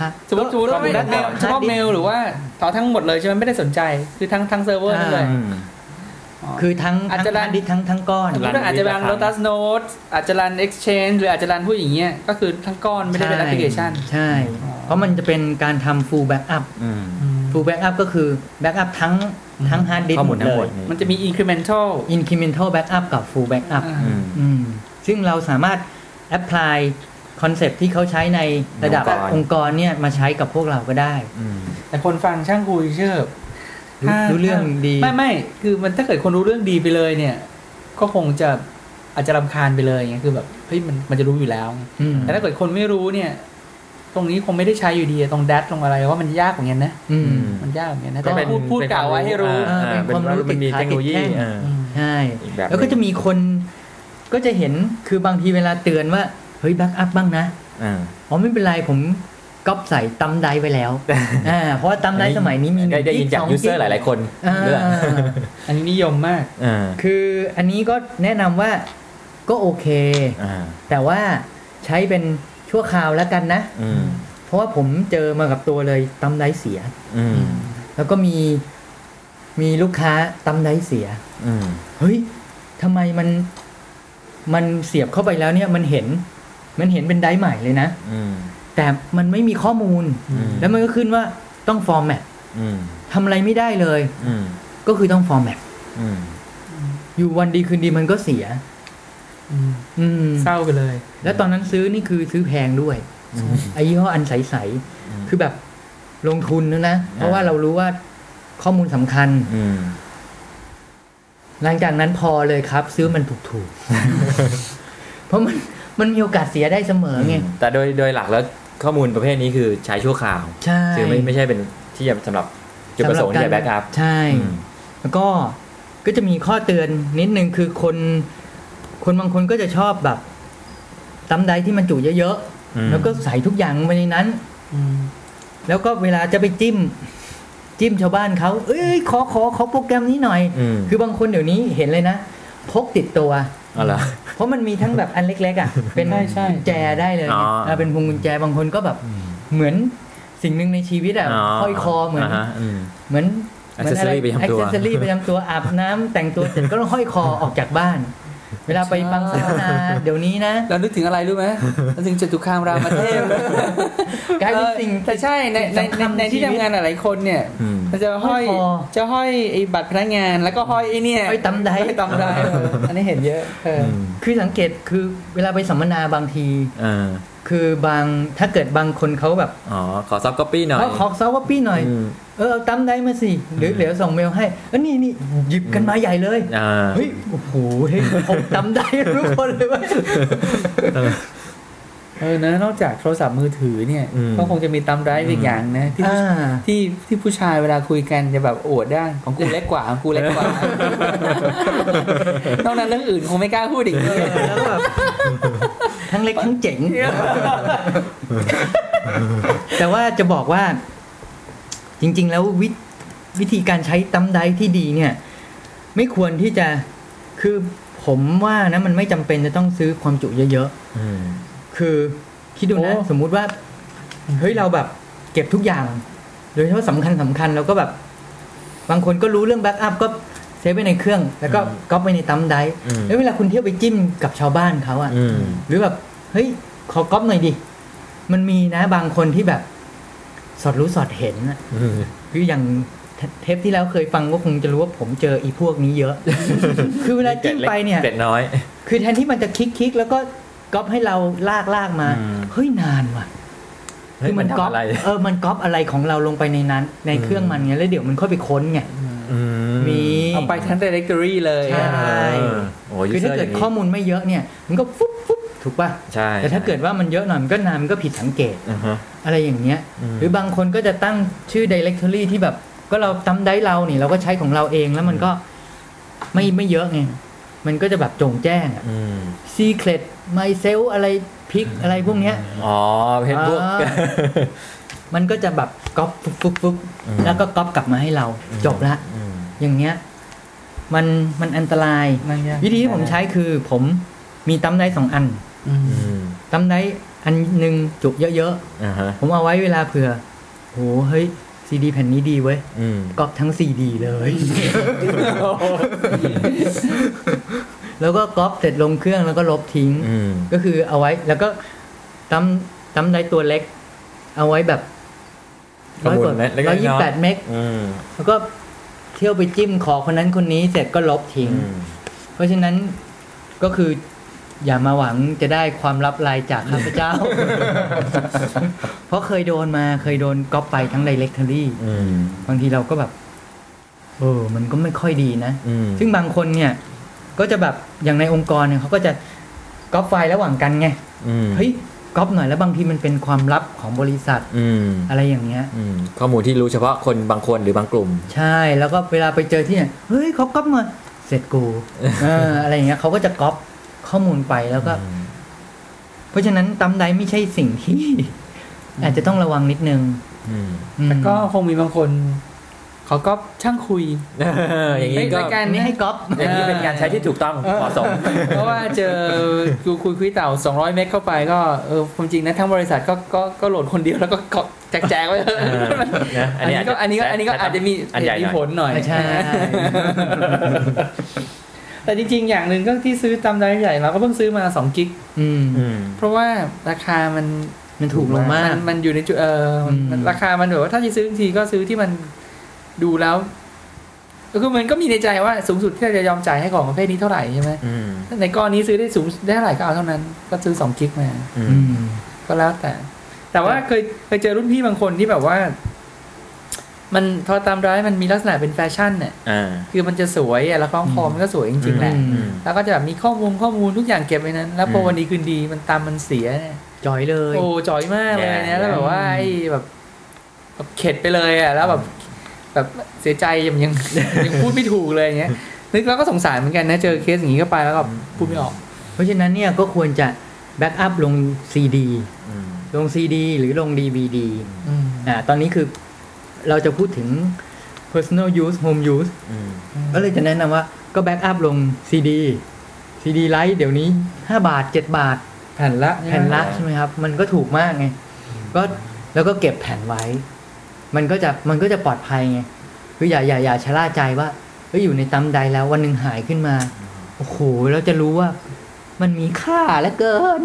ฮะสมมติสมมติว่าไม่ก็ได้เฉพาะเมลหรือว่าต่อทั้งหมดเลยใช่ไหมไม่ได้สนใจ คือทั้งทั้งเซิร์ฟเวอร์นั่นเลยคือทั้งอาจทั้งจะ run ฮาร์ดดิสก์ทั้งทั้งก้อนสมมติว่าอาจจะรัน Lotus Notes อาจจะ run Exchange หรืออาจจะ run ผู้อย่างเงี้ยก็คือทั้งก้อนไม่ได้เป็นแอปพลิเคชัน ใช่อ๋อเพราะมันจะเป็นการทำ full backup อืม full backup ก็คือ backup ทั้งทั้งฮาร์ดดิสก์ข้อมูลทั้งหมดหมดเลยนี่มันจะมี incremental incremental backup กับ full backup อ่าอืมอืมซึ่งเราสามารถ apply concept ที่เขาใช้ในระดับองค์กรองค์กรเนี่ยมาใช้กับพวกเราก็ได้อืมแต่คนฟังช่างคุยเชื่อรู้ถ้ารู้เรื่องดีไม่ไม่คือมันถ้าเกิดคนรู้เรื่องดีไปเลยเนี่ย ก็คงจะอาจจะรำคาญไปเลยไงคือแบบเฮ้ยมันมันจะรู้อยู่แล้วไงอืมแต่ถ้าเกิดคนไม่รู้เนี่ย ตรงนี้คงไม่ได้ใช้อยู่ดีตรงดัตรงอะไรว่ามันยากเหมือนกันนะอืมมันยากเหมือนกันนะก็แต่พูดพูดกล่าวไว้ให้รู้อ่าอ่าเป็นความรู้มันมีติดขาเทคโนโลยีติดแข้งอ่าอืมใช่อีกแบบแล้วก็จะมีคนก็จะเห็นคือบางทีเวลาเตือนว่าเฮ้ยแบ็กอัพบ้างนะอ่าอ๋อไม่เป็นไรผมก๊อปใส่ตั้มไดไปแล้วอ่าเพราะว่าตั้มไดสมัยนี้มีหได้นึ่งได้ยินจากสงยูเซอร์หลายๆคนอ่าด้วยอันนี้นิยมมากอ่าคืออันนี้ก็แนะนำว่าก็โอเคอ่าแต่ว่าใช้เป็นชั่วคราวแล้วกันนะอืมเพราะว่าผมเจอมากับตัวเลยตั้มไดเสียอืมแล้วก็มีมีลูกค้าตั้มไดเสียอืมเฮ้ยทำไมมันมันเสียบเข้าไปแล้วเนี่ยมันเห็น มันเห็นเป็นไดร์ใหม่เลยนะอืมแต่มันไม่มีข้อมูลอืมแล้วมันก็ขึ้นว่าต้องฟอร์แมตอืมทำอะไรไม่ได้เลยอืมก็คือต้องฟอร์แมตอืมอยู่วันดีคืนดีมันก็เสียอืมอืมเศร้าไปเลย แล้วตอนนั้นซื้อนี่คือซื้อแพงด้วยอืมไอ้ยี่ห้ออันใสอืมๆคือแบบลงทุนนะนะ เพราะอ่าว่าเรารู้ว่าข้อมูลสำคัญอืมหลังจากนั้นพอเลยครับ ซื้อมันถูกๆ เพราะมัน มันมีโอกาสเสียได้เสมอไงแต่โดยโดยหลักแล้วข้อมูลประเภทนี้คือใช้ชั่วคราวใช่คือไม่ไม่ใช่เป็นที่จะสำหรับจุดประสงค์ที่จะ backup ใช่ แล้วก็ก็จะมีข้อเตือนนิดนึงคือคน คนบางคนก็จะชอบแบบ thumb drive ที่มันจุเยอะอืมๆแล้วก็ใส่ทุกอย่างลงไปในนั้นอืมแล้วก็เวลาจะไปจิ้ม จิ้มชาวบ้านเขาเอ้ยขอขอขอโปรแกรมนี้หน่อยอืมคือบางคนเดี๋ยวนี้เห็นเลยนะ พกติดตัว อ๋อเหรอเพราะมันมีทั้งแบบอันเล็กๆอะเป็นใช่ใช่กุญแจได้เลยอ๋อเออเป็นพวงกุญแจบางคนก็แบบเหมือนสิ่งหนึ่งในชีวิตอะห้อยคอเหมือนาฮะอืมเหมือนเหมือนอะไร Accessory ประจำตัวอ็กเซอรี่ประจำตัวอาบน้ำแต่งตัวเสร็จก็ต้องห้อยคอออกจากบ้าน เวลาไปบังสัมมนาเดี๋ยวนี้นะเรานึกถึงอะไรรู้ไหมเราถึงจตุคามรามเทพกลายเป็นสิ่งออแต่ใช่ในในสำคัในญในที่ในชีวิตทำงานหลายๆคนเนี่ยอืมมันจะห้อยห้อยคอจะห้อยไอ้บัตรพนักงาน แล้วก็ห้อยไอ้เนี่ยห้อย thumb drive ห้อย thumb drive เอออันนี้เห็นเยอะเอออคือสังเกตคือเวลาไปสัมมนาบางทีอ่า คือบางถ้าเกิดบางคนเขาแบบอ๋อขอ soft copy หน่อยเขาขอ soft copy หน่อยอืมเออเอา thumb drive มาสิ หรืออืมเดี๋ยวส่งเมลให้เออนี่นี่หยิบกันมาใหญ่เลยอ่าเฮ้ยโอ้โหเฮ้ยผมจำได้ทุกคนเลยว่าเออนะนอกจากโทรศัพท์มือถือเนี่ยอืมก็คงจะมีตำได้อีกอย่างนะที่อ่าที่ที่ผู้ชายเวลาคุยกันจะแบบโอวดได้ของกูเล็กกว่าของกูเล็กกว่านอกนั้นเรื่องอื่นคงไม่กล้าพูดอีกเลยแล้วก็แบบ ทั้งเล็กทั้งเจ๋ง แต่ว่าจะบอกว่า จริง ๆ แล้ววิวิธีการใช้ตั้มไดที่ดีเนี่ย ไม่ควรที่จะคือผมว่านะมันไม่จำเป็นจะต้องซื้อความจุเยอะอืมๆคือคิดดูนะโอ้สมมุติว่าเฮ้ยเราแบบเก็บทุกอย่าง โดยเฉพาะสำคัญสำคัญเราก็แบบ บางคนก็รู้เรื่อง backup ก็ save ไว้ในเครื่อง แล้วก็อืมก๊อปไว้ใน thumb drive อืมแล้วเวลาคุณเที่ยวไปจิ้มกับชาวบ้านเขาอะอืมหรือแบบเฮ้ยขอก๊อปหน่อยดิมันมีนะบางคนที่แบบ สอดรู้สอดเห็นอะอืมคืออย่างเทเทปที่แล้วเคยฟังก็คงจะรู้ว่าผมเจออีพวกนี้เยอะ คือเวลาจิ้มไปเนี่ยเกร็ดน้อย คือแทนที่มันจะคลิกคลิกแล้วก็ก๊อปให้เราลากลากมาอืมเฮ้ยนานว่ะเฮ้ยคือมันมันทำก๊อปอะไรเออมันก๊อปอะไรของเราลงไปในนั้น ในเครื่องมันไงแล้วเดี๋ยวมันค่อยไปค้นไงอืมี เอาไปทั้ง directory เลยใช่เออโอ้ยคือถ้าเกิดข้อมูลไม่เยอะเนี่ย มันก็ฟุ๊บฟุ๊บถูกป่ะใช่แต่ถ้าเกิดว่ามันเยอะหน่อยมันก็นานมันก็ผิดสังเกตอือฮะอะไรอย่างเงี้ยอืมหรือบางคนก็จะตั้งชื่อ directory ที่แบบก็เราทำได้เรานี่เราก็ใช้ของเราเองแล้วมันก็ไม่ไม่เยอะไงมันก็จะแบบจงแจ้งอะอืม secret myself อะไรพิกอะไรพวกเนี้ย อ๋อเพนพวกอ่ามันก็จะแบบก๊อปฟุ๊บฟุ๊บฟุ๊บอืมแล้วก็ก๊อปกลับมาให้เราจบละอืมอย่างเงี้ย มันมันอันตรายนั่นยากวิธีที่ผมใช้คือผมมีตั้มได้สองอันอืมอืมตั้มได้อันหนึ่งจุเยอะอ่าฮะๆผมเอาไว้เวลาเผื่อโหเฮ้ยซีดีแผ่นนี้ดีเว้ยอืมก๊อปทั้งซีดีเลย แล้วก็ก๊อปเสร็จลงเครื่องแล้วก็ลบทิ้งอืมก็คือเอาไว้แล้วก็ตั้มตั้มได้ตัวเล็ก เอาไว้แบบข้อมูลร้อยกว่าเล็กๆร้อยยี่สิบแปดน้อยเมกอืมแล้วก็ เที่ยวไปจิ้มขอคนนั้นคนนี้เสร็จก็ลบทิ้งอืมเพราะฉะนั้นก็คืออย่ามาหวังจะได้ความลับลายจากข้าพเจ้า เพราะเคยโดนมาเคยโดนก๊อปไปทั้ง directory อืมบางทีเราก็แบบ เออ มันก็ไม่ค่อยดีนะอืมซึ่งบางคนเนี่ย ก็จะแบบอย่างในองค์กรเนี่ยเขาก็จะก๊อปไฟล์ระหว่างกันไงอืมเฮ้ย ก๊อปหน่อยแล้วบางทีมันเป็นความลับของบริษัทอืมอะไรอย่างเงี้ยอืมข้อมูลที่รู้เฉพาะคนบางคนหรือบางกลุ่ม ใช่แล้วก็เวลาไปเจอที่เนี่ยเฮ้ยเขาก๊อปมาเสร็จกูเอออะไรอย่างเงี้ยเขาก็จะก๊อปข้อมูลไปแล้วก็ เพราะฉะนั้นตั้มไดไม่ใช่สิ่งที่ อาจจะต้องระวังนิดนึงอืมอืมแต่ก็คงมีบางคนเขาก็ช่างคุยอย่างนี้ก็รายการอันนี้ให้ก๊อปอย่างนี้เป็นการใช้ที่ถูกต้องเหมาะสม เพราะว่าเจอกูคุยคุยเต่า 200 เมกเข้าไปก็เออความจริงนะทั้งบริษัทก็ก็ก็โหลดคนเดียวแล้วก็ก็แจกแจกๆไว้เถอะเออนะอันนี้ก็อันนี้ก็อันนี้ก็อาจจะมีอันใหญ่มีหน่อยผลหน่อยใช่แต่จริงๆ อย่างหนึ่งก็ที่ซื้อตามรายใหญ่เราก็เพิ่งซื้อมา2กิกอืมอืมเพราะว่าราคามันมันถูกลงมากนมันอยู่ในจุดเออมันอืมมันราคามันแบบว่าถ้าจะซื้อทีก็ซื้อที่มัน ดูแล้วก็คือมันก็มีในใจว่าสูงสุดที่เราจะยอมจ่ายให้ของประเภทนี้เท่าไหร่ใช่ไหมอืมถ้าในก้อนนี้ซื้อได้สูงได้เท่าไหร่ก็เอาเท่านั้น ก็ซื้อสองกิกมาอือืมมก็แล้วแต่ แต่ว่าเคยเคยเจอรุ่นพี่บางคนที่แบบว่า มันพอตามร้ายมันมีลักษณะเป็นแฟชั่นเนี่ยอ่าคือมันจะสวยอะแล้วคล้องคอมันก็สวยจริงๆแหละอืมอืมแล้วก็จะแบบมีข้อมูลข้อมูลทุกอย่างเก็บไว้นั้น แล้วพออืมวันดีคืนดีมันตามมันเสียเนี่ยจอยเลย โอ้จ่อยมากเลยแย่เนี่ยแล้วแบบว่าไอ้แบบแบบเข็ดไปเลยอะแล้วแบบ แบบเสียใจยังยังยังพูดไม่ถูกเลยอย่างเงี้ยนึกแล้วก็สงสารเหมือนกันนะเจอเคสอย่างนี้ก็ไปแล้วก็พูดไม่ออก เพราะฉะนั้นเนี่ยก็ควรจะ backup ลงซีดีอืมลงซีดีหรือลงดีวีดีอืมอ่าตอนนี้คือเราจะพูดถึง personal use home use อืมก็เลยจะแนะนำว่าก็ backup ลงซีดีซีดี write เดี๋ยวนี้ 5 บาท 7 บาท แผ่นละแผ่นละใช่ไหมครับ มันก็ถูกมากไงก็แล้วก็เก็บแผ่นไว้ มันก็จะมันก็จะปลอดภัยไงคืออย่าอย่าอย่าชะล่าใจว่าเฮ้ยอยู่ในตำใดแล้ววันหนึ่งหายขึ้นมาโอ้โหแล้วจะรู้ว่า มันมีค่าเหลือเกิน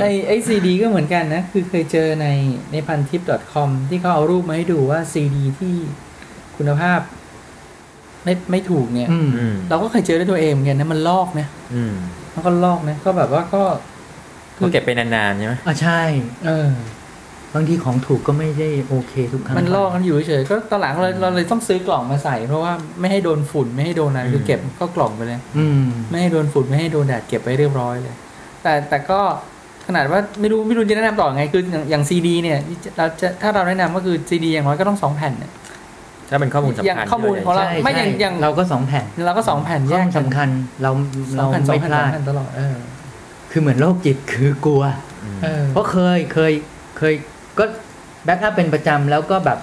ไอไอซีดีก็เหมือนกันนะ คือเคยเจอในในพันทิป .com ที่เขาเอารูปมาให้ดูว่าซีดีที่คุณภาพ ไม่ไม่ถูกเนี่ยอืมอืมเราก็เคยเจอด้วยตัวเองเหมือนกันนะมันลอกนะอืมมันก็ลอกนะ ก็แบบว่าก็เขาเก็บไปนานๆใช่ไหมอะใช่ เออ บางทีของถูกก็ไม่ได้โอเคทุกครั้งมันลอกกันอยู่เฉยๆก็ตอนหลังเราเราเลยต้องซื้อกล่องมาใส่ เพราะว่าไม่ให้โดนฝุ่นไม่ให้โดนอะไรคือเก็บก็กล่องไปเลย อืมไม่ให้โดนฝุ่นไม่ให้โดนแดดเก็บไว้เรียบร้อยเลย แต่แต่ก็ขนาดว่าไม่รู้ไม่รู้จะแนะนำต่อไงคืออย่างอย่างซีดีเนี่ยเราจะถ้าเราแนะนำก็คือซีดีอย่างน้อยก็ต้องสองแผ่นเนี่ยถ้าเป็นข้อมูลสำคัญอย่างข้อมูลของเราใช่ไม่ใช่อย่างอย่างเราก็สองแผ่นเราก็สองแผ่นข้แยอกมูลกันสำคัญ เราสอเรางแผ่นสองไม่แผ่นพสอลางดแผ่นตลอดเออคือเหมือนโรคจิตคือกลัวอืมเออเพราะเคยเคยเคย ก็แบ็กอัพเป็นประจำแล้วก็แบบ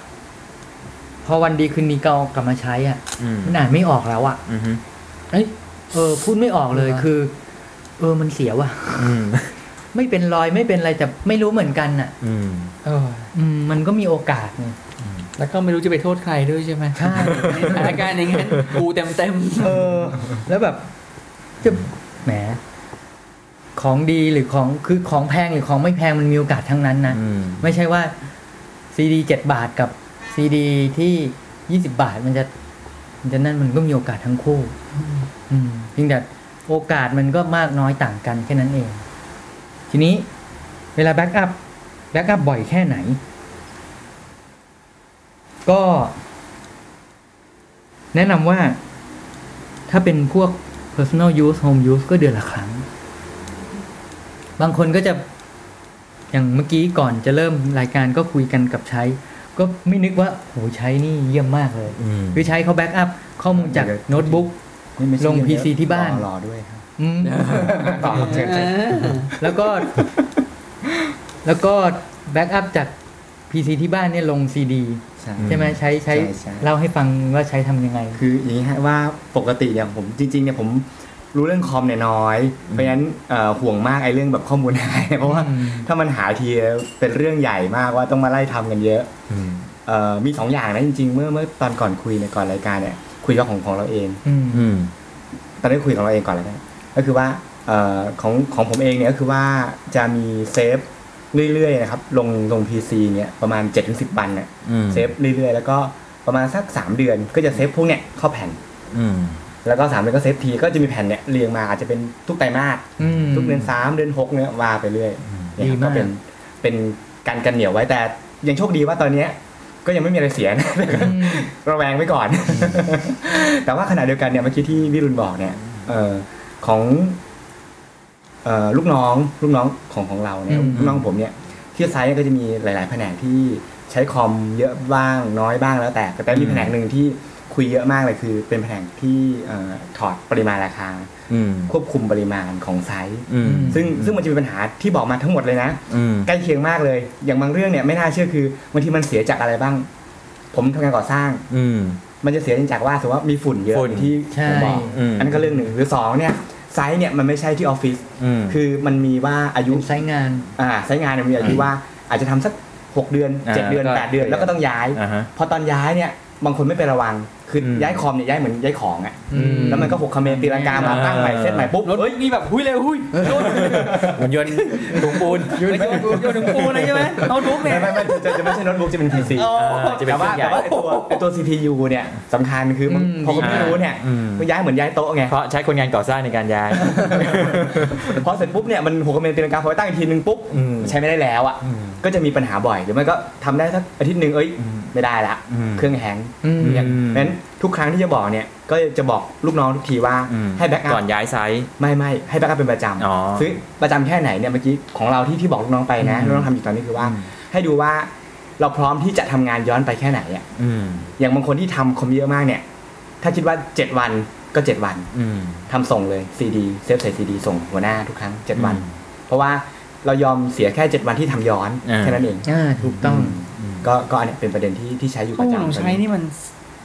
พอวันดีคืนดีก็เอากลับมาใช้อะอืมมันอ่านไม่ออกแล้วอะอืมฮึเอ้ยเออ พูดไม่ออกเลยเหรอคือ เออมันเสียว่ะอืมไม่เป็นรอยไม่เป็นอะไรแต่ไม่รู้เหมือนกันอะอืมเออ อืม มันก็มีโอกาสไงแล้วก็ไม่รู้จะไปโทษใครด้วยใช่ไหมใช่สถานการณ์อย่างนั้นกูเต็มเต็มเออ แล้วแบบจะแหม ของดีหรือของคือของแพงหรือของไม่แพงมันมีโอกาสทั้งนั้นนะอืมไม่ใช่ว่าซีดีเจ็ดบาทกับซีดีที่ยี่สิบบาทมันจะมันจะนั่นมันก็มีโอกาสทั้งคู่อืมเพียงแต่โอกาสมันก็มากน้อยต่างกันแค่นั้นเอง ทีนี้เวลา backup backup บ่อยแค่ไหน ก็ แนะนำว่าถ้าเป็นพวก personal use home use ก็เดือนละครั้ง บางคนก็จะอย่างเมื่อกี้ก่อนจะเริ่มรายการก็คุยกันกับใช้ ก็ไม่นึกว่าโหใช้นี่เยี่ยมมากเลยอืมคือใช้เขาแบ็กอัพข้อมูลจากโน้ตบุ๊กนี่ไม่ใช่ลง PC ที่บ้านรอรอด้วยครับอืมต่อครับเชิญเชิญแล้วก็ แล้วก็ backup จาก PC ที่บ้านเนี่ยลงซีดีใช่ใช่ไหมใช้ใช้ใช่ใช่เล่าให้ฟังว่าใช้ทำยังไง คืออย่างนี้ฮะว่าปกติเนี่ยผมจริงๆเนี่ยผม รู้เรื่องคอมเนี่ยน้อย เพราะฉะนั้นเอ่อห่วงมากไอ้เรื่องแบบข้อมูลหาย เพราะว่าอืมถ้ามันหายทีเป็นเรื่องใหญ่มากว่าต้องมาไล่ทำกันเยอะอืมเอ่อมีสองอย่างนะจริงๆ เมื่อเมื่อตอนก่อนคุยในยก่อนรายการเนี่ย คุยกับของของเราเองอืมอืมตอนนี้คุยของเราเองก่อนแล้วกันก็คือว่าเอ่อของของผมเองเนี่ยก็คือว่าจะมี save เรื่อยๆนะครับลงลง PC เนี่ยประมาณ7-10วันเนี่ยอืม save เรื่อยๆ แล้วก็ประมาณสัก3เดือนก็จะ save พวกเนี่ยเข้าแผ่นอืม แล้วก็3เดือนก็ save ทีก็จะมีแผ่นเนี่ยเรียงมาอาจจะเป็นทุกไตรมาสอืมทุกเดือน3เดือน6เนี่ยว่าไปเรื่อยเนี่ยดีมากก็เป็นเป็นการกันเหนียวไว้แต่ยังโชคดีว่าตอนเนี้ยก็ยังไม่มีอะไรเสียนะอืมระแวงไว้ก่อน แต่ว่าขณะเดียวกันเนี่ยเมื่อกี้ที่วิรุณบอกเนี่ยเออของเอ่อลูกน้องลูกน้องของของเราเนี่ยอืมลูกน้องผมเนี่ยที่ไซต์ก็จะมีหลาย ๆ แผนกที่ใช้คอมเยอะบ้างน้อยบ้างแล้วแต่แต่มีแผนกหนึ่งที่ คุยเยอะมากเลยคือเป็นแผนกที่เอ่อถอดปริมาณราคาอืมควบคุมปริมาณของไซต์อืมซึ่งซึ่งมันจะมีปัญหาที่บอกมาทั้งหมดเลยนะอืมใกล้เคียงมากเลย อย่างบางเรื่องเนี่ยไม่น่าเชื่อคือบางทีมันเสียจากอะไรบ้าง ผมทำงานก่อสร้าง อืมมันจะเสียจากว่าสมมติว่ามีฝุ่นเยอะฝุ่นอย่างที่ใช่ผมบอกอืมอันนั้นก็เรื่องหนึ่งหรือสองเนี่ย site เนี่ยมันไม่ใช่ที่ออฟฟิศอืมคือมันมีว่าอายุเป็น site งานอ่า site งานเนี่ยมีอายุอืมว่าอาจจะทำสักหกเดือนอ่าเจ็ดเดือนก็แปดเดือนแล้วก็ต้องย้ายอ่าฮะพอตอนย้ายเนี่ยบางคนไม่ไประวัง คืออืมย้ายคอมเนี่ยย้ายเหมือนย้ายของอะอืมแล้วมันก็หกคอมเมนต์ตีลังกามาตั้งใหม่เซตใหม่ปุ๊บรถเฮ้ยนี่แบบหุ้ยเร็วหุ้ยโดนมันยนต์ถุงปูนไม่โดนโดนถึงปูเลยใช่ไหมโน้ตบุ๊กเนี่ยไม่ไม่ไม่จะจะไม่ใช่โน้ตบุ๊กจะเป็น PC อ๋ออ่าจะเป็นแต่เครื่ว่าองใหญ่แต่ว่าไอตัวไอตัว CPU เนี่ยสำคัญคือมันอืมพอคุณไม่รู้เนี่ยอืมก็ย้ายเหมือนย้ายโต๊ะไงเพราะใช้คนงานก่อสร้างในการย้ายพอเสร็จปุ๊บเนี่ยมันหัวคอมเมนต์ตีลังกาพอไปตั้งอีกทีนึงปุ๊บอืมใช้ไม่ได้แล้วอะอืมก็จะมีปัญหาบ่อยหรือไม่ก็ทำได้สักอาทิตย์หนึ่งเอ้ยอืมไม่ได้ละอืมเครื่องแฮงก์อืมเนี่ยอืมเพราะฉะนั้นทุกครั้งที่จะบอกเนี่ยก็จะบอกลูกน้องทุกทีว่าอืมให้แบ็กอัก่พอนย้ายไซส์ไม่ไม่ให้แบ็กอัพเป็นประจอ๋อำซื้อประจำแค่ไหนเนี่ยเมื่อกี้ของเราที่ที่บอกลูกน้องไปนะอืมลูกน้องทำอยู่ตอนนี้คือว่าอืมให้ดูว่าเราพร้อมที่จะทำงานย้อนไปแค่ไหนอะอืมอย่างบางคนที่ทำคอมเยอะมากเนี่ย ถ้าคิดว่า7วันก็7วันอืมทำส่งเลยซีดีเซฟใส่ซีดีส่งหัวหน้าทุกครั้ง7วันอืมเพราะว่าเรายอมเสียแค่7วันที่ทำย้อนอ่าแค่นั้นเองอ่าถูกต้องมก็ก็อันเนี้ยเป็นประเด็นที่ที่ใช้อยู่ข้ปอระมูลจำของใช้นี่มัน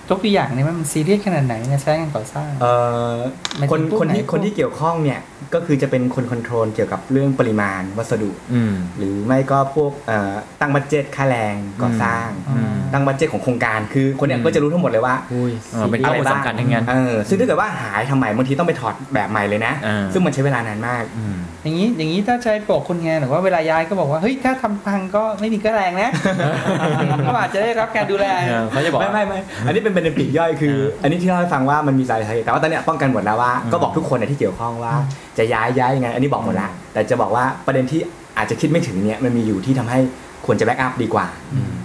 ยกตัวอย่างเนี่ยมันซีเรียสขนาดไหนในใช้งานก่อสร้างเอ่อหมายถึงคนพวกคนไหนที่พวกคนที่เกี่ยวข้องเนี่ยก็คือจะเป็นคน control เกี่ยวกับเรื่องปริมาณวัสดุอืมหรือไม่ก็พวกเอ่อตั้ง budget ค่าแรงก่อสร้างอืมตั้ง budget ของโครงการ คือคนเนี้ยก็จะรู้ทั้งหมดเลยว่าอุ้ยอ๋อเป็นข้อมูลสำคัญทั้งนั้นเออซึ่งถ้าเกิดว่าหายทำไมบางทีต้องไปถอดแบบใหม่เลยนะอ่าซึ่งมันใช้เวลานานมากอืมอย่างนี้อย่างนี้ถ้าใช้บอกคนงานหรือว่าเวลาย้ายก็บอกว่าเฮ้ยถ้าทำพังก็ไม่มีค่าแรงนะก็อาจจะได้รับการดูแลเออเขาจะบอกไม่ไม่ไม่อันนี้เป็นประเด็นปลีกย่อยคือ อันนี้ที่เล่าให้ฟังว่ามันมีสาเหตุแต่ว่าตอนเนี้ยป้องกันหมดแล้วว่าอืมก็บอกทุกคนเนี่ยที่เกี่ยวข้องว่าจะย้ายย้ายยังไง อันนี้บอกหมดละแต่จะบอกว่าประเด็นที่อาจจะคิดไม่ถึงเนี่ยมันมีอยู่ที่ทำให้ควรจะ backup ดีกว่า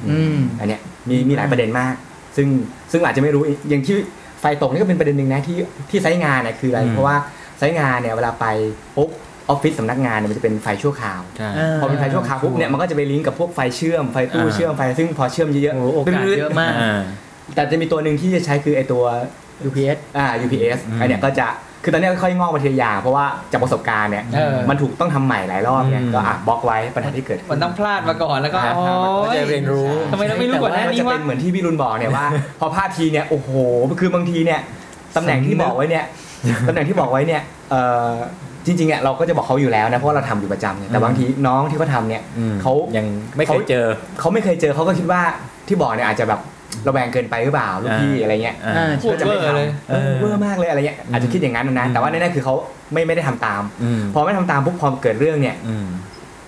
อืมอันเนี้ยมีมีหลายประเด็นมาก ซึ่งซึ่งอาจจะไม่รู้อย่างที่ไฟตกนี่ก็เป็นประเด็นหนึ่งนะที่ที่ site งานเนี่ยคืออะไรอืมเพราะว่า site งานเนี่ยเวลาไปปุ๊บออฟฟิศสำนักงานเนี่ยมันจะเป็นไฟชั่วคราวใช่อ่าพอเป็นไฟชั่วคราวปุ๊บเนี่ยมันก็จะไปลิงก์กับพวกไฟเชื่อมไฟตู้อ่าเชื่อมไฟซึ่งพอเชื่อมเยอะโอ้โหโอกาสเยอะมากอ่า แต่จะมีตัวหนึ่งที่จะใช้คือไอตัว UPS อ่า UPS อืมอันเนี้ยก็จะคือตอนเนี้ยค่อยงอกมาทีละอย่างเพราะว่าจากประสบการณ์เนี่ยเออมันถูกต้องทำใหม่หลายรอบเนี่ยอืมก็อะบล็อกไว้ปัญหาที่เกิดขึ้มันต้องพลาดมาก่อนแล้วก็อ่าโอ้ก็ยจะเรียนรู้ทำไมเราไม่รู้ก่อนหน้ามันนี้จะว่าเป็นเหมือนที่พี่รุนบอกเนี่ยว่า พอพลาดทีเนี่ยโอ้โหคือบางทีเนี่ยตำแหน่งที่บอกไว้เนี่ยตำแหน่งที่บอกไว้เนี่ยเอ่อจริงๆอะเราก็จะบอกเขาอยู่แล้วนะเพราะว่าเราทำอยู่ประจำเนี่ยแต่บางทีน้องที่เขาทำเนี่ยอืมเขายังไม่เคยเจอเขาไม่เคยเจอเขาก็คิดว่าที่บอกเนี่ยอาจจะแบบ ระแวงเกินไปหรือเปล่าลูกพี่อะไรเงี้ยอ่าอ่าพูดจะเวไม่อร์เลยทำเออเวอร์มากเลยอะไรเงี้ยอาจจะคิดอย่างนั้นนะอืมแต่ว่าแน่ๆคือเขาไม่ไม่ได้ทำตามอืมพอไม่ทำตามปุ๊บพอเกิดเรื่องเนี่ยอืม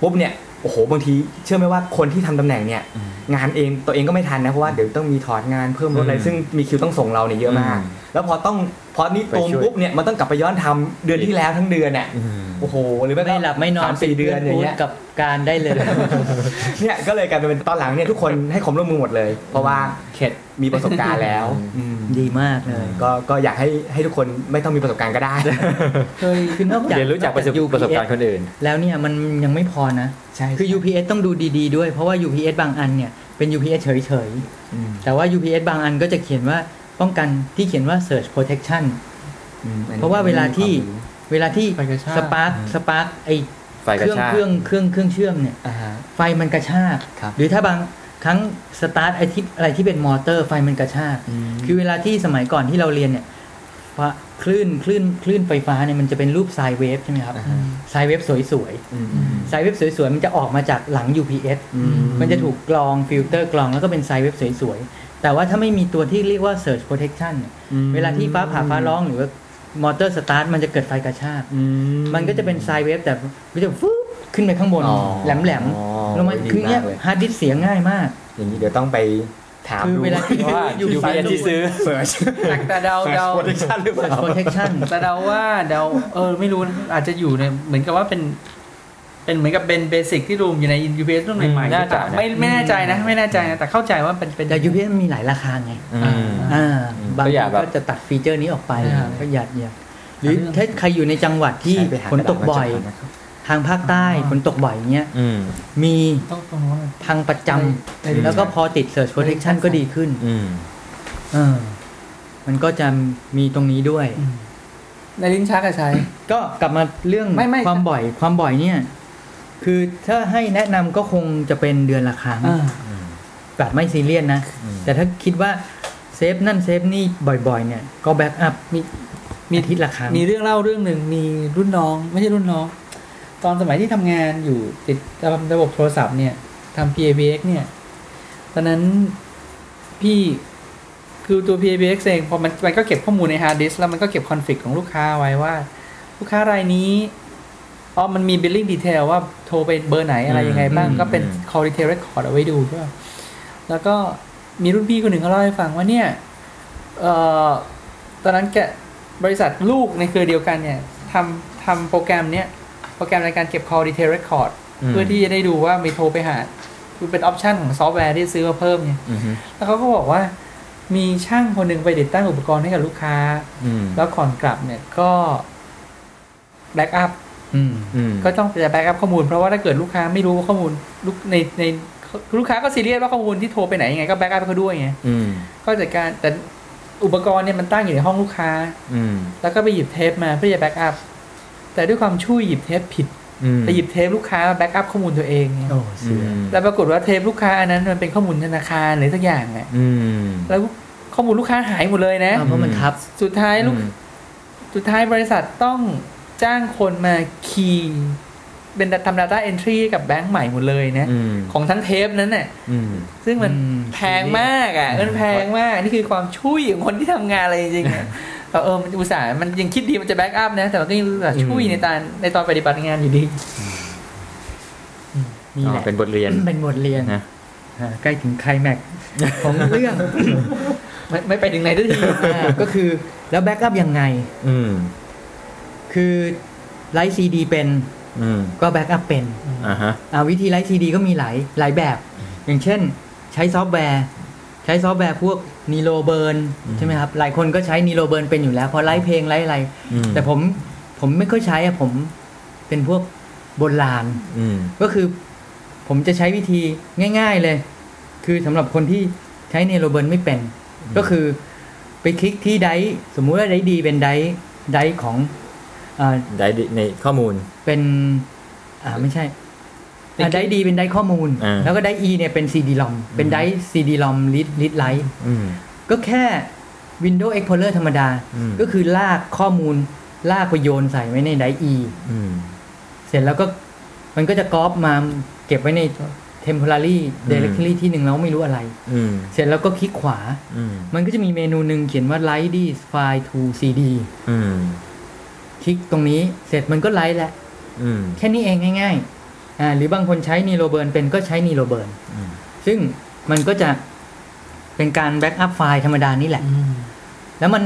ปุ๊บเนี่ย โอ้โหบางทีเชื่อไหมว่าคนที่ทำตำแหน่งเนี่ยอืมงานเองตัวเองก็ไม่ทันนะเพราะว่าเดี๋ยวต้องมีถอดงานเพิ่มรถอะไรอืมซึ่งมีคิวต้องส่งเราเนี่ยเยอะมากอืมแล้วพอต้องพอนี่ตูมไปช่วยปุ๊บเนี่ยมันต้องกลับไปย้อนทำเดือนที่แล้วทั้งเดือนเนี่ยอืมโอ้โหหรือไม่ก็ไม่หลับไม่นอนสามสี่เดือนอย่างเงี้ยกับการได้เลยเนี่ยก็เลยกลายเป็นตอนหลังเนี่ยทุกคนให้ความร่วมมือหมดเลย เพราะว่าเข็ด มีประสบการณ์แล้วอืมดีมากเลย ก็ก็อยากให้ให้ทุกคนไม่ต้องมีประสบการณ์ก็ได้เคยคือนอกจากเรียนรู้จากประสบนอประสบการณ์คนอื่น แล้วเนี่ยมันยังไม่พอนะใช่คือ UPS ต้องดูดีๆด้วย เพราะว่า UPS บางอันเนี่ยเป็น UPS เฉยๆแต่ว่า UPS บางอันก็จะเขียนว่าป้องกันที่เขียนว่า Search Protection เพราะว่าเวลาที่เวลาที่ไฟกระชาก spark spark ไอไฟเคกระรื่องชากเครื่องเครื่องเครื่องเชื่อมเนี่ยอ่าฮะไฟมันกระชากครับหรือถ้าบาง ครั้งสตาร์ทไอ้ที่อะไรที่เป็นมอเตอร์ไฟมันกระชากคือเวลาที่สมัยก่อนที่เราเรียนเนี่ยฟ้าคลื่นคลื่นคลื่นไฟฟ้าเนี่ยมันจะเป็นรูป sine wave ใช่ไหมครับอ่าฮะ sine wave สวยอืมอืมๆ sine wave สวยๆมันจะออกมาจากหลัง UPS อืมมันจะถูกกรองฟิลเตอร์กรองแล้วก็เป็น sine wave สวยๆแต่ว่าถ้าไม่มีตัวที่เรียกว่า Surge Protection เนี่ยเวลาที่ฟ้าผ่าฟ้าร้องหรือว่ามอเตอร์สตาร์ทมันจะเกิดไฟกระชากอืมันก็จะเป็น sine wave แต่ก็จะฟึ๊บ ขึ้นไปข้างบนอ๋อแหลมอ๋อๆลงมาดีคือเนี้ยมากเลยฮาร์ดดิสก์เสียง่ายมาก อย่างนี้เดี๋ยวต้องไปถามคือดูเวลาที่ว่าอยู่ UPS ที่ซื้อ surge แต่แต่เดาเดา protection หรือเปล่า Surge Protection แต่เดาว่าเดาเออไม่รู้นะอาจจะอยู่ในเหมือนกับว่าเป็น เป็นเหมือนกับเป็น basic ที่รวมอยู่ใน UPS รุ่นใหม่ๆน่าจะนะไม่ไม่แน่ใจนะ ไม่แน่ใจนะ แต่เข้าใจว่าเป็นเป็นแต่ UPS มันมีหลายราคาไงอืมอ่าบางก็ทีอย่าแบบก็จะตัดฟีเจอร์นี้ออกไปอ่าก็อย่าอย่าหรือถ้าใครอยู่ในจังหวัดที่ใช้ไปหาฝนตกบ่อย กระดาษมาจากทางภาคใต้ฝนตกบ่อยเงี้ยอืมมีต้องตรงนู้นเลยทางประจในำแล้วก็พอติด Search Protection ก็ดีขึ้นอืมเออมันก็จะมีตรงนี้ด้วย ในลิ้นชักอะใช้ก็กลับมาเรื่องไม่ไม่ความบ่อยความบ่อยเนี่ย คือถ้าให้แนะนำก็คงจะเป็นเดือนละครั้งอ่าแบบไม่ซีเรียสนะอืมแต่ถ้าคิดว่า save นั่น save นี่บ่อยๆ เนี่ย ก็ backup มีมีอาทิตย์ละครั้งมีเรื่องเล่าเรื่องหนึ่งมีรุ่นน้อง ไม่ใช่รุ่นน้อง ตอนสมัยที่ทำงานอยู่ติดตั้งระบบโทรศัพท์เนี่ยทำ PABX เนี่ยตอนนั้นพี่คือตัว PABX เองพอมันมันก็เก็บข้อมูลในฮาร์ดดิสก์แล้วมันก็เก็บ config ของลูกค้าไว้ว่า ลูกค้ารายนี้อ๋อมันมี billing detail ว่าโทรไปเบอร์ไหนอะไรยังไงบ้างอืมก็เป็นอืม call detail record เอาไว้ดูใช่ป่ะแล้วก็มีรุ่นพี่คนหนึ่งเขาเล่าให้ฟังว่าเนี่ยเอ่อตอนนั้นแกบริษัทลูกในเครือเดียวกันเนี่ยทำทำโปรแกรมเนี้ย โปรแกรมในการเก็บ call detail record อืมเพื่อที่จะได้ดูว่ามีโทรไปหาคือเป็น option ของซอฟต์แวร์ที่ซื้อมาเพิ่มเนี่ยอืมแล้วเขาก็บอกว่ามีช่างคนหนึ่งไปติดตั้งอุปกรณ์ให้กับลูกค้าอืมแล้วก่อนกลับเนี่ยก็ backupอืมอืมก็ต้องจะ backup ข้อมูล เพราะว่าถ้าเกิดลูกค้าไม่รู้ว่าข้อมูลลูกในในลูกค้าก็ซีเรียสว่าข้อมูลที่โทรไปไหนยังไงก็ backup เขาด้วยไงอืมก็จัดการแต่อุปกรณ์เนี่ยมันตั้งอยู่ในห้องลูกค้าอืมแล้วก็ไปหยิบเทปมาเพื่อจะ backup แต่ด้วยความซวยหยิบเทปผิดอืมไปหยิบเทปลูกค้ามา backup ข้อมูลตัวเองไงโอ้เสียแล้วปรากฏว่าเทปลูกค้าอันนั้นมันเป็นข้อมูลธนาคารหรือสักอย่างไงอืมแล้วข้อมูลลูกค้าหายหมดเลยนะอ่าเพราะมันทับสุดท้ายลูกอืมสุดท้ายบริษัทต้องจ้างคนมาคีย์เป็นทำ data entry ให้กับแบงก์ใหม่หมดเลยนะอืมของทั้งเทปนั้นน่ะอืมซึ่งมันอืมแพงมากอะมันแพงมาก นี่คือความช่วยของคนที่ทำงานอะไรจริงๆอะ เออเออมันอุตส่าห์มันยังคิดดีมันจะแบ็กอัพนะ แต่มันก็ยังอุตส่าห์ช่วยอืมในตอนในตอนปฏิบัติงานอยู่ดีนี่อ๋แหอละเป็นบทเรียนเป็นบทเรียนนะอ่าใกล้ถึงไคลแม็กซ์ของเรื่อง ไม่ไม่ไปถึงไหนทันทีอ่าก็คือ แล้ว backup ยังไง อืมคือ write ซีดีเป็นอืมก็ backup เป็นอ่าฮะอ่าวิธี write ซีดีก็มีหลายหลายแบบ อย่างเช่น ใช้ซอฟต์แวร์ ใช้ซอฟต์แวร์พวก Nero Burn อืมใช่ไหมครับหลายคนก็ใช้ Nero Burn เป็นอยู่แล้วเพราะ write เพลง write อะไรอืมแต่ผมผมไม่ค่อยใช้อะผมเป็นพวกโบราณอืมก็คือผมจะใช้วิธีง่าย ๆเลย คือสำหรับคนที่ใช้ Nero Burn ไม่เป็น ก็คือไปคลิกที่ drive สมมุติว่า drive D เป็น drive drive ของอ่า drive D ในข้อมูลเป็น อ่าไม่ใช่เป็นอ่า drive D เป็น drive ข้อมูลอ่าแล้วก็ drive E เนี่ยเป็น CD ROM เป็นไดร์ CD ROM read read write อืมก็แค่ Windows Explorer ธรรมดาอืมก็คือลากข้อมูล ลากไปโยนใส่ไว้ในไดร์ E อืมเสร็จแล้วก็มันก็จะก๊อปมาเก็บไว้ใน temporary directory ที่หนึ่งแล้วไม่รู้อะไรอืมเสร็จแล้วก็คลิกขวาอืมมันก็จะมีเมนูหนึ่งเขียนว่า write this file to CD อืมคลิกตรงนี้เสร็จมันก็ write แล้วอืมแค่นี้เองง่าย ๆ อ่าหรือบางคนใช้ Nero Burn เป็นก็ใช้ Nero Burnอืมซึ่งมันก็จะเป็นการ backup ไฟล์ธรรมดานี่แหละ แล้วมัน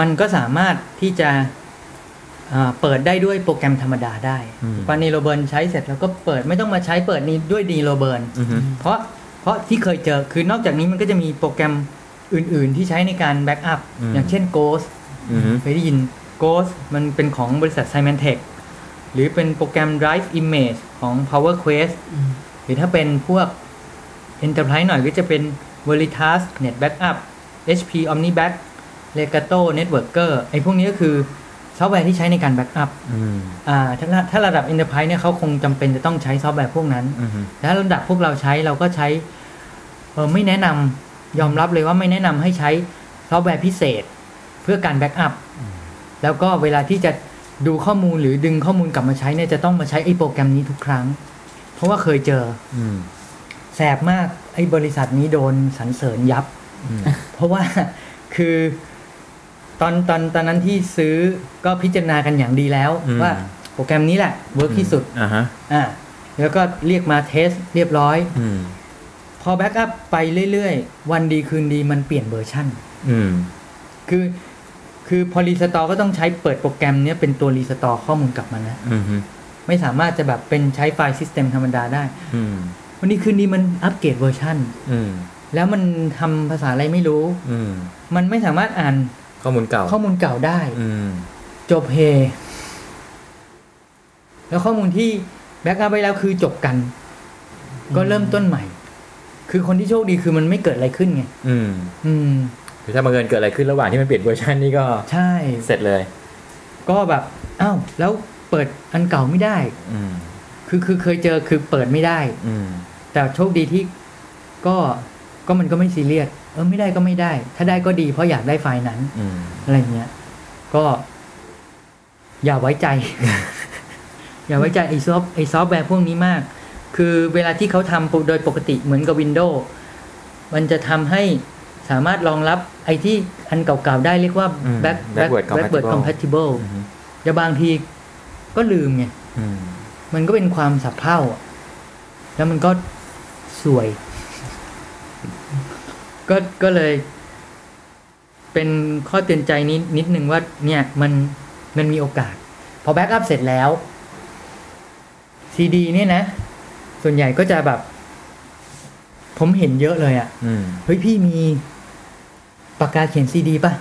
มันก็สามารถที่จะอ่าเปิดได้ด้วยโปรแกรมธรรมดาได้อืมพอ Nero Burn ใช้เสร็จแล้วก็เปิดไม่ต้องมาใช้เปิดนี้ด้วย Nero Burn อืมเพราะเพราะที่เคยเจอคือนอกจากนี้มันก็จะมีโปรแกรมอื่น ๆ ที่ใช้ในการ backup อย่างเช่น Ghost อืมเคยได้ยิน Ghost มันเป็นของบริษัท Symantec หรือเป็นโปรแกรม Drive Image ของ Power Quest หรือถ้าเป็นพวก Enterprise หน่อยก็จะเป็น Veritas NetBackup HP OmniBack Legato Networker ไอ้พวกนี้ก็คือซอฟต์แวร์ที่ใช้ในการ backup อืมอ่าถ้าถ้าระดับ Enterprise เนี่ยเขาคงจำเป็นจะต้องใช้ซอฟต์แวร์พวกนั้นอืมถ้าระดับพวกเราใช้เราก็ใช้เออไม่แนะนำยอมรับเลยว่าไม่แนะนำให้ใช้ซอฟต์แวร์พิเศษ เพื่อการ backup แล้วก็เวลาที่จะ ดูข้อมูลหรือดึงข้อมูลกลับมาใช้เนี่ยจะต้องมาใช้ไอ้โปรแกรมนี้ทุกครั้ง เพราะว่าเคยเจอ อืมแสบมากไอ้บริษัทนี้โดนสรรเสริญยับ อืมเพราะว่าคือตอนตอนตอนนั้นที่ซื้อก็พิจารณากันอย่างดีแล้วว่าโปรแกรมนี้แหละ work ที่สุดอ่าฮะ อ่าแล้วก็เรียกมา test เรียบร้อย อืม พอ backup ไปเรื่อยๆ วันดีคืนดีมันเปลี่ยนเวอร์ชันอืม คือ คือพอ restore ก็ต้องใช้เปิดโปรแกรมเนี้ยเป็นตัว restore ข้อมูลกลับมานะอืมไม่สามารถจะแบบเป็นใช้ file system ธรรมดาได้อืมวันดีคืนดีมันอัปเกรดเวอร์ชันอืมแล้วมันทำภาษาอะไรไม่รู้ อืมมันไม่สามารถอ่านข้อมูลเก่า ข้อมูลเก่าได้ อืมจบเฮแล้วข้อมูลที่backup ไปแล้วคือจบกัน ก็เริ่มต้นใหม่ คือคนที่โชคดีคือมันไม่เกิดอะไรขึ้นไง อืม อืม คือถ้าบังเอิญเกิดอะไรขึ้นระหว่างที่มันเปลี่ยนเวอร์ชันนี่ก็ใช่เสร็จเลย ก็แบบอ้าวแล้วเปิดอันเก่าไม่ได้ อืมคือคือเคยเจอคือเปิดไม่ได้ อืมแต่โชคดีที่ก็ก็มันก็ไม่ซีเรียสเออไม่ได้ก็ไม่ได้ ถ้าได้ก็ดีเพราะอยากได้ไฟล์นั้นอืมอะไรเงี้ย ก็ อย่าไว้ใจ อย่าไว้ใจไอ้ซอฟไอ้ซอฟต์แวร์พวกนี้มาก คือเวลาที่เขาทำโดยปกติเหมือนกับ Windows มันจะทำให้ สามารถรองรับไอ้ที่อันเก่าๆได้เรียกว่าอืม back backward backward compatible compatible อืมแต่บางทีก็ลืมไงอืมมันก็เป็นความสับเพร่าอะแล้วมันก็สวย ก็ก็เลย เป็นข้อเตือนใจนิดนิดนึงว่า เนี่ยมันมันมีโอกาส พอ backup เสร็จแล้วซีดีเนี่ยนะ ส่วนใหญ่ก็จะแบบ ผมเห็นเยอะเลยอะ่ะอืมเฮ้ยพี่มี ปากกาเขียนซีดีป่ะ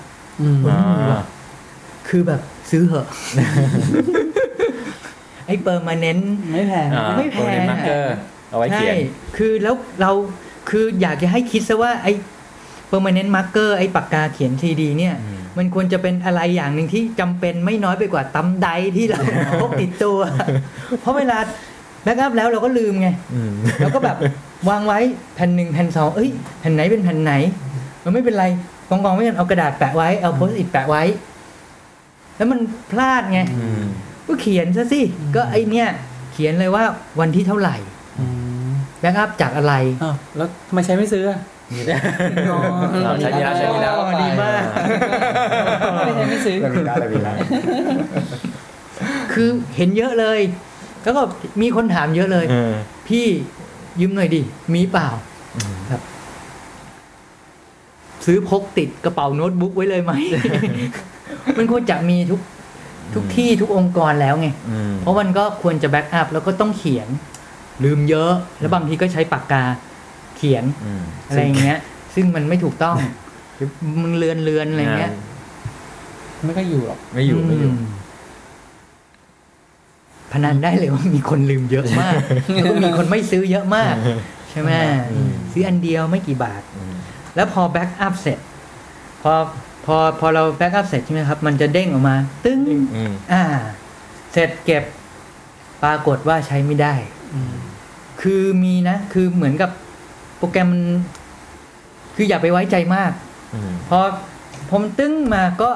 อืมผมไม่มีว่ะคือแบบซื้อเหอะ ไอ้ permanent ไม่แพงอ่าไม่แพง markerเอาไว้เขียนใช่คือแล้วเราคืออยากจะให้คิดซะว่าไอ้ permanent marker ไอ้ปากกาเขียนซีดี เนี่ยอืมมันควรจะเป็นอะไรอย่างหนึ่งที่จำเป็นไม่น้อยไปกว่า thumb drive ที่เราพกติดตัว เพราะเวลา backup แล้วเราก็ลืมไงอืมเราก็แบบวางไว้แผ่นหนึ่งแผ่นสองเอ้ย แผ่นไหนเป็นแผ่นไหน มันไม่เป็นไร กองกองๆไว้กันเอากระดาษแปะไว้เอา Post-it แปะไว้ แล้วมันพลาดไงอืมก็เขียนซะสิก็ไอเนี้ยเขียนเลยว่าวันที่เท่าไหร่อืม backup จากอะไรอ้าวแล้วทำไมใช้ไม่ซื้ออะเราใช้มีแล้วใช้มีแล้วอ๋อดีมากไม่ใช้ไม่ซื้อเรามีแล้วเรามีแล้วคือเห็นเยอะเลย แล้วก็มีคนถามเยอะเลยเออพี่ยืมหน่อยดิมีเปล่าครับ ซื้อพกติดกระเป๋าโน้ตบุ๊กไว้เลยไหม มันควรจะมีทุกทุกที่ทุกองค์กรแล้วไงอืมเพราะมันก็ควรจะแบ็กอัพแล้วก็ต้องเขียน ลืมเยอะ แล้วบางทีก็ใช้ปากกาเขียนอืมอะไรอย่างเงี้ย ซึ่งมันไม่ถูกต้องหรือมึงเลือนเลือนอะไรเงี้ยไม่ก็อยู่หรอกไม่อยู่ไม่อยู่มพนันได้เลยว่ามีคนลืมเยอะมากแล้วก็มีคนไม่ซื้อเยอะมาก ใช่ไหมอืมซื้ออันเดียวไม่กี่บาทอืม แล้วพอ backup เสร็จ พอพอพอเรา backup เสร็จใช่ไหมครับ มันจะเด้งออกมา ตึ้งอืมอ่า เสร็จเก็บปรากฏว่าใช้ไม่ได้อืมคือมีนะ คือเหมือนกับโปรแกรมมันคืออย่าไปไว้ใจมากอืมพอพอมันตึ้งมาก็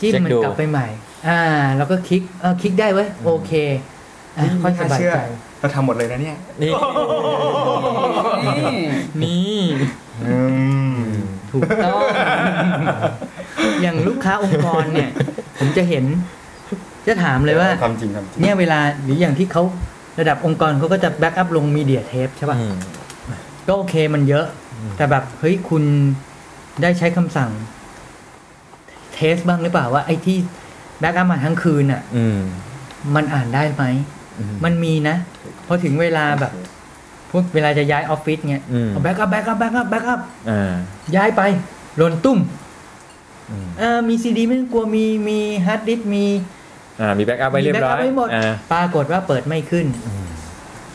จิ้มเช็คมันดูกลับไปใหม่ อ่า แล้วก็คลิกเออคลิกได้เว้ยโอเคอะค่อยสบายเชื่อใจเราทำหมดเลยนะเนี่ย นี่ นี่นี่อืม ถูกต้อง อย่างลูกค้าองค์กรเนี่ย ผมจะเห็น จะถามเลยว่าความจริงความจริงเนี่ยเวลาหรืออย่างที่เขาระดับองค์กรเขาก็จะ backup ลง media tape ใช่ป่ะอืมก็โอเคมันเยอะอืมแต่แบบ เฮ้ยคุณได้ใช้คำสั่ง test บ้างหรือเปล่าว่า ไอ้ที่ backup มาทั้งคืนอะอืมมันอ่านได้ไหมอืมมันมีนะพอถึงเวลาแบบ พวกเวลาจะย้ายออฟฟิศเงี้ยอืมเอา backup backup backup backup อ่าย้ายไปหล่นตุ้มอืมเออมีซีดีไม่ต้องกลัวมีมีฮาร์ดดิสก์มีอ่ามี backup ไว้เรียบร้อยมี backup ไว้หมดอ่าปรากฏว่าเปิดไม่ขึ้นอืม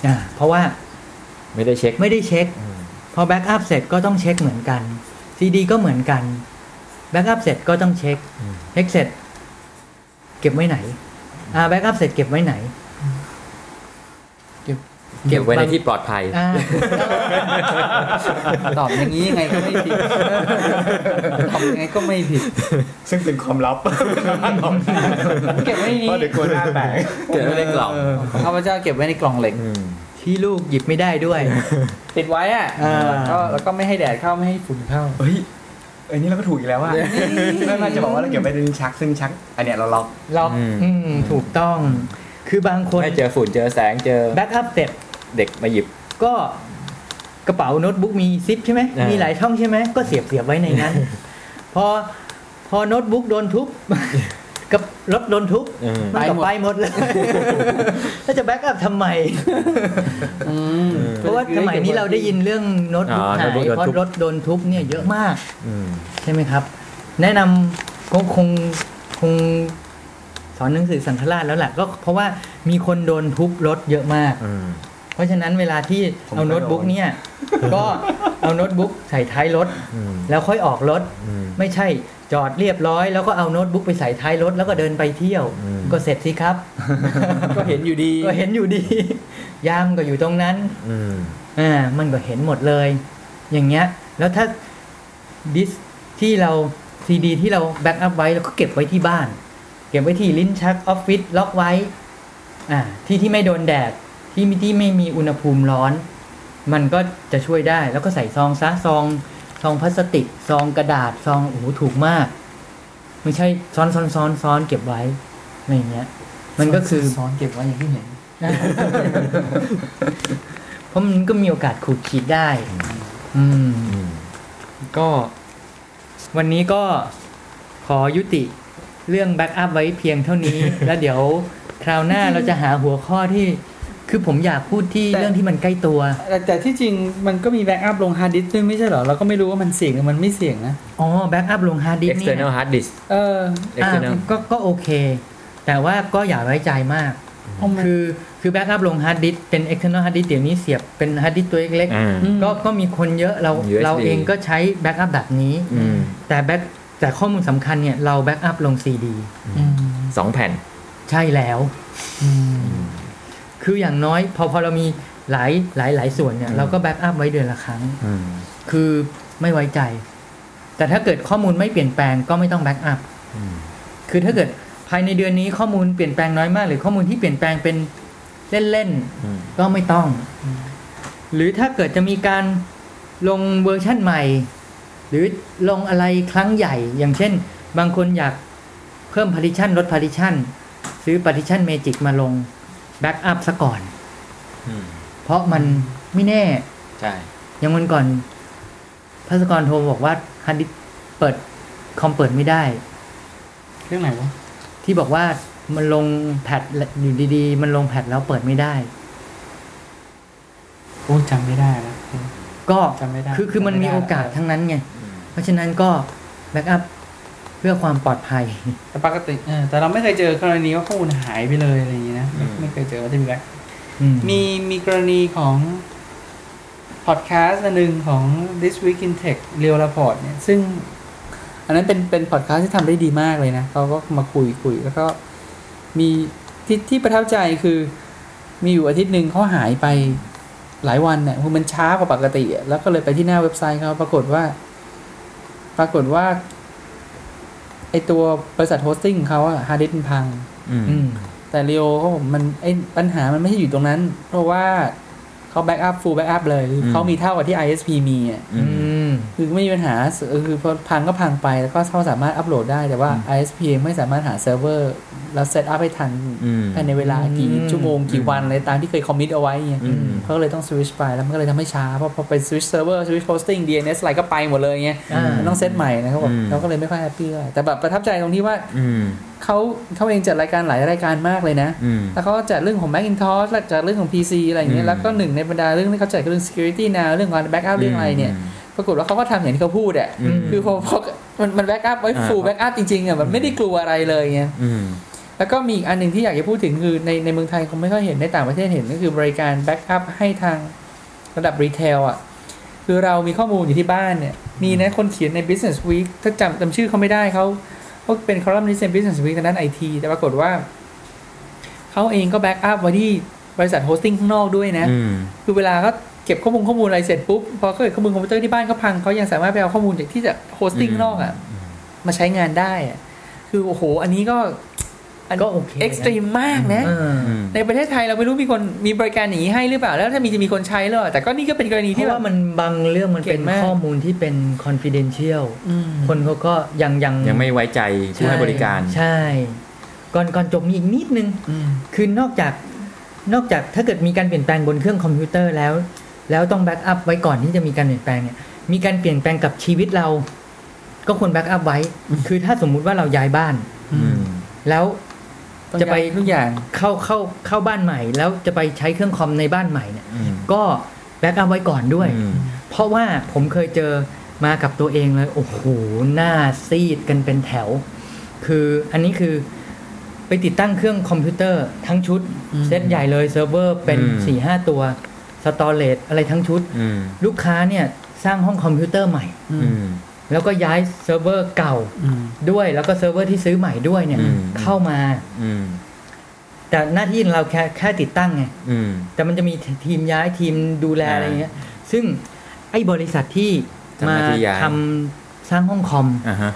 อ่าเพราะว่าไม่ได้เช็คไม่ได้เช็คอืมพอ backup เสร็จก็ต้องเช็คเหมือนกันซีดีก็เหมือนกัน backup เสร็จก็ต้องเช็คอืมเช็คเสร็จ เก็บไว้ไหนอ่าแบ็กอัพเสร็จเก็บไว้ไหน เก็บไว้ในบางที่ปลอดภัยอ่าตอบอย่างนี้ยังไงก็ไม่ผิดตอบยังไงก็ไม่ผิด ซึ่งเป็นความลับเก็บไว้ในนี้เพราะเดี๋ยวกลัวหน้าแตกเก็บไว้ในกล่องข้าพเจ้าเก็บไว้ในกล่องเหล็กอืมที่ลูกหยิบไม่ได้ด้วย ติดไว้อะอ่าแล้วก็แล้วก็ไม่ให้แดดเข้าไม่ให้ฝุ่นเข้าเฮ้ยเอ้ยนี่เราก็ถูกอีกแล้วว่าไม่ไม่จะบอกว่าเราเก็บไว้ในลิ้นชักซึ่งชัก อันเนี้ยเราล็อกล็อกอืมอืมถูกต้องคือบางคนไม่เจอฝุ่นเจอแสงเจอ backup เสร็จ เด็กมาหยิบ ก็กระเป๋าโน้ตบุ๊กมีซิปใช่ไหมอ่ามีมีหลายช่องใช่ไหมก็เสียบเสียบไว้ในนั้น พอพอโน้ตบุ๊กโดนทุบกับรถโดนทุบอืมมันก็ไปไปหหมดเลยแล้วจะ backup ทำไมอืมเพราะว่าสมัยนี้เราได้ยินเรื่องโน้ตบุ๊กอ๋อหายโน้ตบุ๊กโดนเพราะทุบรถโดนทุบเนี่ยเยอะมากอืมใช่ไหมครับ แนะนำก็คงคงสอนหนังสือสังฆราชแล้วแหละก็เพราะว่ามีคนโดนทุบรถเยอะมากอืม เพราะฉะนั้นเวลาที่ผมเอาก็โน้ตบุ๊กโดนเนี่ยก็เอาโน้ตบุ๊กใส่ท้ายรถอืมแล้วค่อยออกรถอืมไม่ใช่จอดเรียบร้อย แล้วก็เอาโน้ตบุ๊กไปใส่ท้ายรถ แล้วก็เดินไปเที่ยวอืมก็เสร็จสิครับ ก็เห็นอยู่ดีก็เห็นอยู่ดี ยามก็อยู่ตรงนั้นอืมอ่ามันก็เห็นหมดเลย อย่างเงี้ย แล้วถ้าดิสที่เราซีดีที่เราแบ็กอัพไว้แล้วก็เก็บไว้ที่บ้าน เก็บไว้ที่ลิ้นชักออฟฟิศล็อกไว้ อ่าที่ที่ไม่โดนแดด ที่มีที่ไม่มีอุณหภูมิร้อน มันก็จะช่วยได้ แล้วก็ใส่ซองซะซองซองพลาสติกซองกระดาษซองโอ้โหถูกมาก ไม่ใช่ซ้อนซ้อนซ้อนซ้อนเก็บไว้อะไรอย่างเงี้ย มันก็คือซ้อนเก็บไว้อย่างที่เห็นเพราะมันก็มีโอกาสขูดขีดได้อืมอืม ก็ วันนี้ก็ขอยุติเรื่อง backup ไว้เพียงเท่านี้ แล้วเดี๋ยวคราวหน้าเราจะหาหัวข้อที่ คือผมอยากพูดที่แต่เรื่องที่มันใกล้ตัวแต่แต่ที่จริงมันก็มี backup ลงฮาร์ดดิสก์ด้วยไม่ใช่เหรอ เราก็ไม่รู้ว่ามันเสี่ยงหรือมันไม่เสี่ยงนะ อ๋อ backup ลงฮาร์ดดิสก์นี่ external hard disk เอออ่า external ก็ก็โอเค แต่ว่าก็อย่าไว้ใจมากเอามันคือคือ backup ลงฮาร์ดดิสก์เป็น external hard disk เดี๋ยวนี้เสียบเป็นฮาร์ดดิสก์ตัวเล็กอ่าอืมๆก็ก็มีคนเยอะเรา USB เราเองก็ใช้ backup แบบนี้ อืมแต่ back แต่ข้อมูลสำคัญเนี่ยเรา backup ลงซีดีอืมสองแผ่น ใช่แล้วอืม คืออย่างน้อย พอพอเรามีหลายหลายหลายส่วนเนี่ยอืมเราก็ backup ไว้เดือนละครั้งอืมคือไม่ไว้ใจ แต่ถ้าเกิดข้อมูลไม่เปลี่ยนแปลงก็ไม่ต้อง backup อืมคือถ้าเกิดภายในเดือนนี้ข้อมูลเปลี่ยนแปลงน้อยมาก หรือข้อมูลที่เปลี่ยนแปลงเป็นเล่นอืมๆก็ไม่ต้อง หรือถ้าเกิดจะมีการลงเวอร์ชั่นใหม่ หรือลงอะไรครั้งใหญ่ อย่างเช่น บางคนอยากเพิ่ม partition ลด partition ซื้อ partition magic มาลง backup ซะก่อนอืมเพราะมันไม่แน่ ใช่อย่างวันก่อนพัสกรโทรบอกว่าฮาร์ดดิสก์เปิดคอมเปิดไม่ได้ เรื่องไหนวะ ที่บอกว่ามันลงแพทอยู่ดีๆ มันลงแพทแล้วเปิดไม่ได้โอ้จำไม่ได้แล้วก็จำไม่ได้คือคือมันมีจำไม่ได้โอกาสแล้วทั้งนั้นไงอืมเพราะฉะนั้นก็แบ็กอัพ เพื่อความปลอดภัย แต่ปกติเออแต่เราไม่เคยเจอกรณีว่าข้อมูลหายไปเลยอะไรอย่างนี้นะไม่ไม่เคยเจอว่าจะมีแบ็คอืมีมีกรณีของพอดแคสต์อันหนึ่งของ This Week in Tech Real Report เนี่ย ซึ่ง อันนั้นเป็นเป็นพอดแคสต์ที่ทำได้ดีมากเลยนะเขาก็มาคุยคุยแล้วก็มีที่ที่ประทับใจคือ มีอยู่อาทิตย์หนึ่งเขาหายไปหลายวันเนี่ยคือมันช้ากว่าปกติอะแล้วก็เลยไปที่หน้าเว็บไซต์เขาปรากฏว่า ปรากฏว่า ไอตัวบริษัท hosting ของเขาอะฮาร์ดดิสก์มันพังอืมอืมแต่ Leo เขาบอกมันไอ้ปัญหามันไม่ใช่อยู่ตรงนั้น เพราะว่าเขา backup full backup เลยคืออืมเขามีเท่ากับที่ ISP มีอะอือืมมคือไม่มีปัญหาเออคือพอพังก็พังไปแล้วก็เขาสามารถอัปโหลดได้แต่ว่าอืม ISP ไม่สามารถหาเซิร์ฟเวอร์ แล้ว set up ให้ทันอืมภายในเวลากี่อืมชั่วโมงกี่วันอะไรตามที่เคย commit เอาไว้เงี้ยอืมเขาก็เลยต้องสวิชไปแล้วมันก็เลยทำให้ช้าเพราะพอไปสวิชเซิร์ฟเวอร์ switch hosting DNS อะไรก็ไปหมดเลยเงี้ยอ่ามันต้องเซตใหม่นะเขาบอกอืมเขาก็เลยไม่ค่อย happy เท่าไหร่แต่แบบประทับใจตรงที่ว่าอืมเขาเขาเองจัดรายการหลายรายการมากเลยนะอืมแล้วเขาก็จัดเรื่องของ Macintosh แล้วจัดเรื่องของ PC อะไรอย่างเงี้อืยมแล้วก็หนึ่งในบรรดาเรื่องที่เขาจัดก็เรื่อง security now เรื่องการ backup เรื่องอะไรเนี่ย ปรากฏว่าเขาก็ทำอย่างที่เขาพูดอะอืมคือพอพอมันมัน backup ไว้อ่า full backup จริงๆอะมันไม่ได้กลัวอะไรเลยไงอืมแล้วก็มีอีกอันหนึ่งที่อยากจะพูดถึงคือในในเมืองไทยคงไม่ค่อยเห็นในต่างประเทศเห็นก็คือบริการ backup ให้ทางระดับรีเทลอะคือเรามีข้อมูลอยู่ที่บ้านเนี่ย มีนะคนเขียนใน business week ถ้าจำจำชื่อเขาไม่ได้เขาเขาเป็นคอลัมนิสต์ใน business week ทางด้านไอทีแต่ปรากฏว่า เขาเองก็ backup ไว้ที่บริษัท hosting ข้างนอกด้วยนะอืมคือเวลาเขา เก็บข้อมูลข้อมูลอะไรเสร็จปุ๊บพอเขาเกิดข้อมูลคอมพิวเตอร์ที่บ้านเขาพังเขายังสามารถไปเอาข้อมูลจากที่จะ hosting ข้างนอกอะมาใช้งานได้อะคือโอ้โห อันนี้ก็อันก็โอเคนะ extreme มากนะเอออืมในประเทศไทยเราไม่รู้มีคนมีบริการอย่างนี้ให้หรือเปล่า แล้วถ้ามีจะมีคนใช้หรือเปล่าแต่ก็นี่ก็เป็นกรณีที่แบบว่าเพราะมันบางเรื่องมันเป็นเก่งมากข้อมูลที่เป็น confidential อืมคนเขาก็ยังยังยังไม่ไว้ใจผู้ให้บริการ ใช่ ก่อนก่อนจบมีอีกนิดนึงอืมคือนอกจากนอกจากถ้าเกิดมีการเปลี่ยนแปลงบนเครื่องคอมพิวเตอร์แล้ว แล้วต้อง backup ไว้ก่อนที่จะมีการเปลี่ยนแปลงเนี่ยมีการเปลี่ยนแปลงกับชีวิตเรา ก็ควร backup ไว้ คือถ้าสมมุติว่าเราย้ายบ้านอืมแล้วต้องจะไปย้ายทุกอย่างเข้าเข้าเข้าบ้านใหม่ แล้วจะไปใช้เครื่องคอมในบ้านใหม่เนี่ยอืมก็backup ไว้ก่อนด้วยอืมเพราะว่าผมเคยเจอมากับตัวเองเลย โอ้โห หน้าซีดกันเป็นแถว คืออันนี้คือไปติดตั้งเครื่องคอมพิวเตอร์ทั้งชุดอืมเซตใหญ่เลยเซิร์ฟเวอร์เป็นอืมสี่ห้าตัว storage อะไรทั้งชุดอืมลูกค้าเนี่ยสร้างห้องคอมพิวเตอร์ใหม่อืมอืมแล้วก็ย้ายเซิร์ฟเวอร์เก่าอืมด้วยแล้วก็เซิร์ฟเวอร์ที่ซื้อใหม่ด้วยเนี่ยอืมเข้ามาอืมแต่หน้าที่ของเราแค่แค่ติดตั้งไงอืมแต่มันจะมีทีมย้ายทีมดูแลอ่าอะไรเงี้ย ซึ่งไอ้บริษัทที่ทำหมาน้าที่ย้ายทำสร้างห้องคอมอ่าฮะ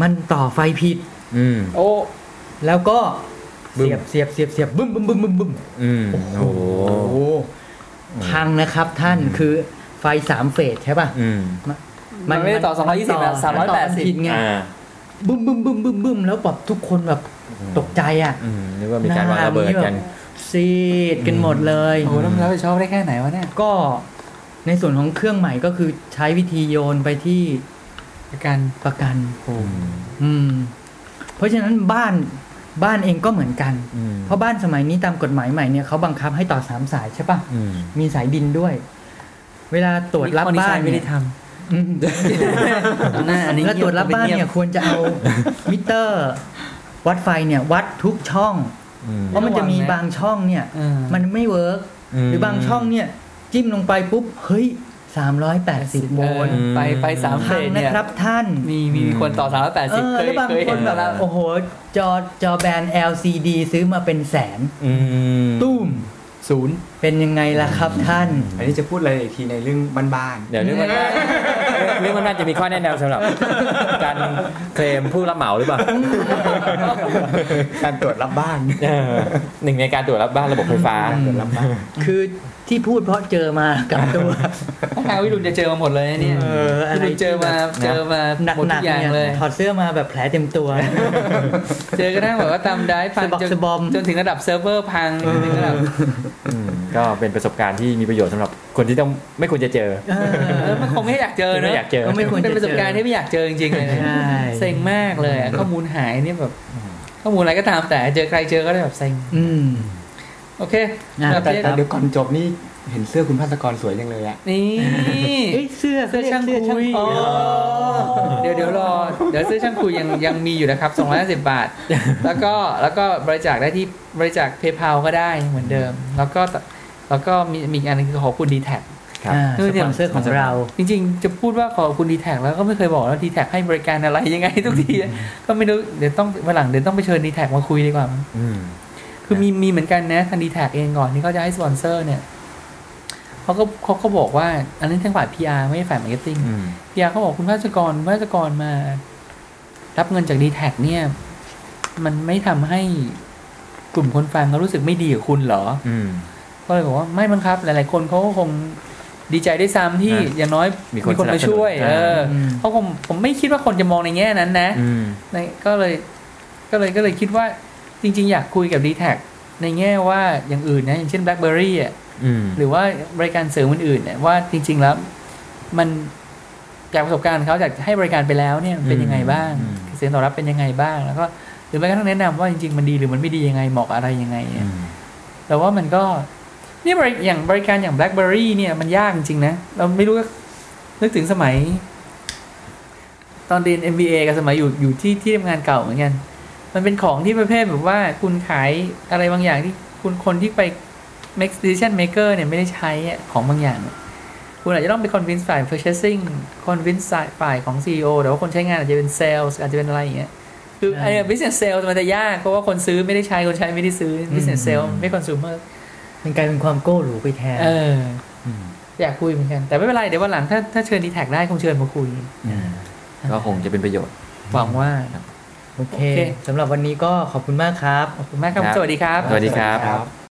มันต่อไฟผิดอืมโอ้แล้วก็บึ้ม เสียบเสียบเสียบเสียบบึ้มบึ้มบึ้มบึ้มบึ้มอืมโอ้โหโอ้โหพังนะครับท่านอืมคือไฟสามเฟสใช่ป่ะอืมมันไม่ได้ต่อ220นะต่อมันผิด380ไงอ่าบึ้มบึ้มบึ้มบึ้มบึ้มแล้วแบบทุกคนแบบตกใจอะอืมนึกว่ามีการวางระเบิดกันซีดกันหมดเลยโหแล้วมันรับผิดชอบได้แค่ไหนวะเนี่ยก็ในส่วนของเครื่องใหม่ก็คือใช้วิธีโยนไปที่ประกันประกันอืมอืมเพราะฉะนั้นบ้าน บ้านเองก็เหมือนกันอืมเพราะบ้านสมัยนี้ตามกฎหมายใหม่เนี่ยเขาบังคับให้ต่อสามสายใช่ปะอืมมีสายดินด้วย เวลาตรวจรับข้อนี้บ้าใช้นไม่ได้เนี่ยทอืมำหน้าอันนี้แล้วตรวจรับบ้านเนี่ยควรจะเอามิเตอร์ วัดไฟเนี่ยวัดทุกช่องอืมเพราะมันจะมีบางช่องเนี่ยเออมันไม่เวิร์กอืมหรือบางช่องเนี่ย จิ้มลงไปปุ๊บ เฮ้ย สามร้อยแปดสิบโวลต์เออไปไปสามเฟพังสนะเนี่ยครับท่าน มีมีมีคนต่อสามร้อยแปดเอสิบอเคยแล้วบางเคยคเห็นนแบบแล้วโอ้โห จอจอแบน LCD ซื้อมาเป็นแสนอืมตุ้มศูนย์ เป็นยังไงล่ะครับท่าน อันนี้จะพูดอะไรอีกทีในเรื่องบ้านๆ เดี๋ยวเรื่องมันเรื่องมันน่าจะมีข้อแนะนำสำหรับ การเคลมผู้รับเหมาหรือเปล่า การตรวจรับบ้านเออหนึ่งในการตรวจรับบ้านระบบไฟฟ้าอืมคือที่พูดเพราะเจอมากับตัว ทางวิรุณจะเจอมาหมดเลยนะเนี่ยเอออะไร วิรุณเจอมาเจอมาหนักหมดหนัทุกกอย่างเนี่ยเลย ถอดเสื้อมาแบบแผลเต็มตัว เจอกระทั่งแบบว่าตามได้ฟันสะบักจนสะบอม จนถึงระดับเซิร์ฟเวอร์พังจนถึงระดับอืมก็เป็นประสบการณ์ที่มีประโยชน์สำหรับคนที่ต้องไม่ควรจะเจอเอเออมันคงไม่อยากเจอไม่เนอะอยากเจอก็ไม่ควรเป็นจะประสบการณ์ที่ไม่อยากเจอจริงๆเลยนะใช่เซ็งมากเลยอะข้อมูลหายนี่แบบข้อมูลอะไรก็ตามแต่เจอใครเจอก็ได้แบบเซ็งอืมโอเคอะแบบแต่นี้แต่เดี๋ยวก่อนจบนี่เห็นเสื้อคุณพัสกรสวยจังเลยอะนี่เอ้ยเสื้อเสื้อช่างเสื้อช่างคุยอ๋อเดี๋ยวเดี๋ยวรอเดี๋ยวเสื้อช่างคุยยังยังมีอยู่นะครับ250บาท แล้วก็แล้วก็บริจาคได้ที่บริจาค PayPal ก็ได้เหมือนเดิม แล้วก็ แล้วก็มีมีอีกอันหนึงคือขอบคุณดีแทคครับอ่าคือเนี่ยสปอนเซอร์ของเรา จริง ๆ จะพูดว่าขอบคุณดีแทคแล้วก็ไม่เคยบอกว่าดีแทคให้บริการอะไรยังไงทุกทีก็ไม่รู้เดี๋ยวต้องวันหลังเดี๋ยวต้องไปเชิญดีแทคมาคุยดีกว่ามั้งอืมคือมีมีเหมือนกันนะทางดีแทคเองก่อนที่เขาจะให้สปอนเซอร์เนี่ยเขาก็เขาก็บอกว่า อันนี้นทางฝ่าย PR ไม่ใช่ฝ่าย marketing อืม PR เขาบอกคุณภาสกรคุณภาสกรมา รับเงินจากดีแทคเนี่ย มันไม่ทำให้กลุ่มคนฟังเขารู้สึกไม่ดีกับคุณเหรอ อืม ก็เลยบอกว่าไม่บังคับ หลาย ๆ คนเขาก็คงดีใจด้วยซ้ำที่อะอย่างน้อยมีคนคนมาช่วยสนับสนุนเอออมเขาคงผมไม่คิดว่าคนจะมองในแง่นั้นนะอืมในก็เลยก็เลยก็เลยคิดว่าจริง ๆ อยากคุยกับดีแทคในแง่ว่าอย่างอื่นนะ อย่างเช่น BlackBerry อะอืมหรือว่าบริการเสริมอื่นๆเนี่ยว่าจริง ๆ แล้ว มันจากประสบการณ์เขาจากให้บริการไปแล้วเนี่ยมันเป็นยังไงบ้างอืมเสียงตอบรับเป็นยังไงบ้าง แล้วก็หรือแม้กระทั่งแนะนำว่าจริง ๆ มันดีหรือมันไม่ดียังไงเหมาะกับอะไรยังไงเนี่ยอืมแต่ว่ามันก็ นี่บริอย่างบริการอย่าง BlackBerry เนี่ยมันยากจริงๆนะ เราไม่รู้ว่านึกถึงสมัย ตอนเรียน MBA กับสมัยอยู่อยู่ที่ที่ทำงานเก่าเหมือนกัน มันเป็นของที่ประเภทแบบว่าคุณขายอะไรบางอย่างที่คุณคนที่ไป make decision maker เนี่ยไม่ได้ใช้อะของบางอย่างเนี่ยคุณอาจจะต้องไป convince ฝ่าย purchasing convince ฝ่ายของ CEO แต่ว่าคนใช้งานอาจจะเป็น sales อาจจะเป็นอะไรอย่างเงี้ยคือใช่ไอ้ business sales มันจะยากเพราะว่าคนซื้อไม่ได้ใช้คนใช้ไม่ได้ซื้อ business อืม sales ไม่ consumer มันกลายเป็นความโก้หรูไปแทนเอออืมอยากคุยเหมือนกัน แต่ไม่เป็นไร เดี๋ยววันหลังถ้าถ้าเชิญดีแท็ได้คงเชิญมาคุยอืมก็คงจะเป็นประโยชน์หวังว่าโอเคโอเคสำหรับวันนี้ก็ขอบคุณมากครับ ขอบคุณมากครับครับสวัสดีครับ สวัสดีครับครับ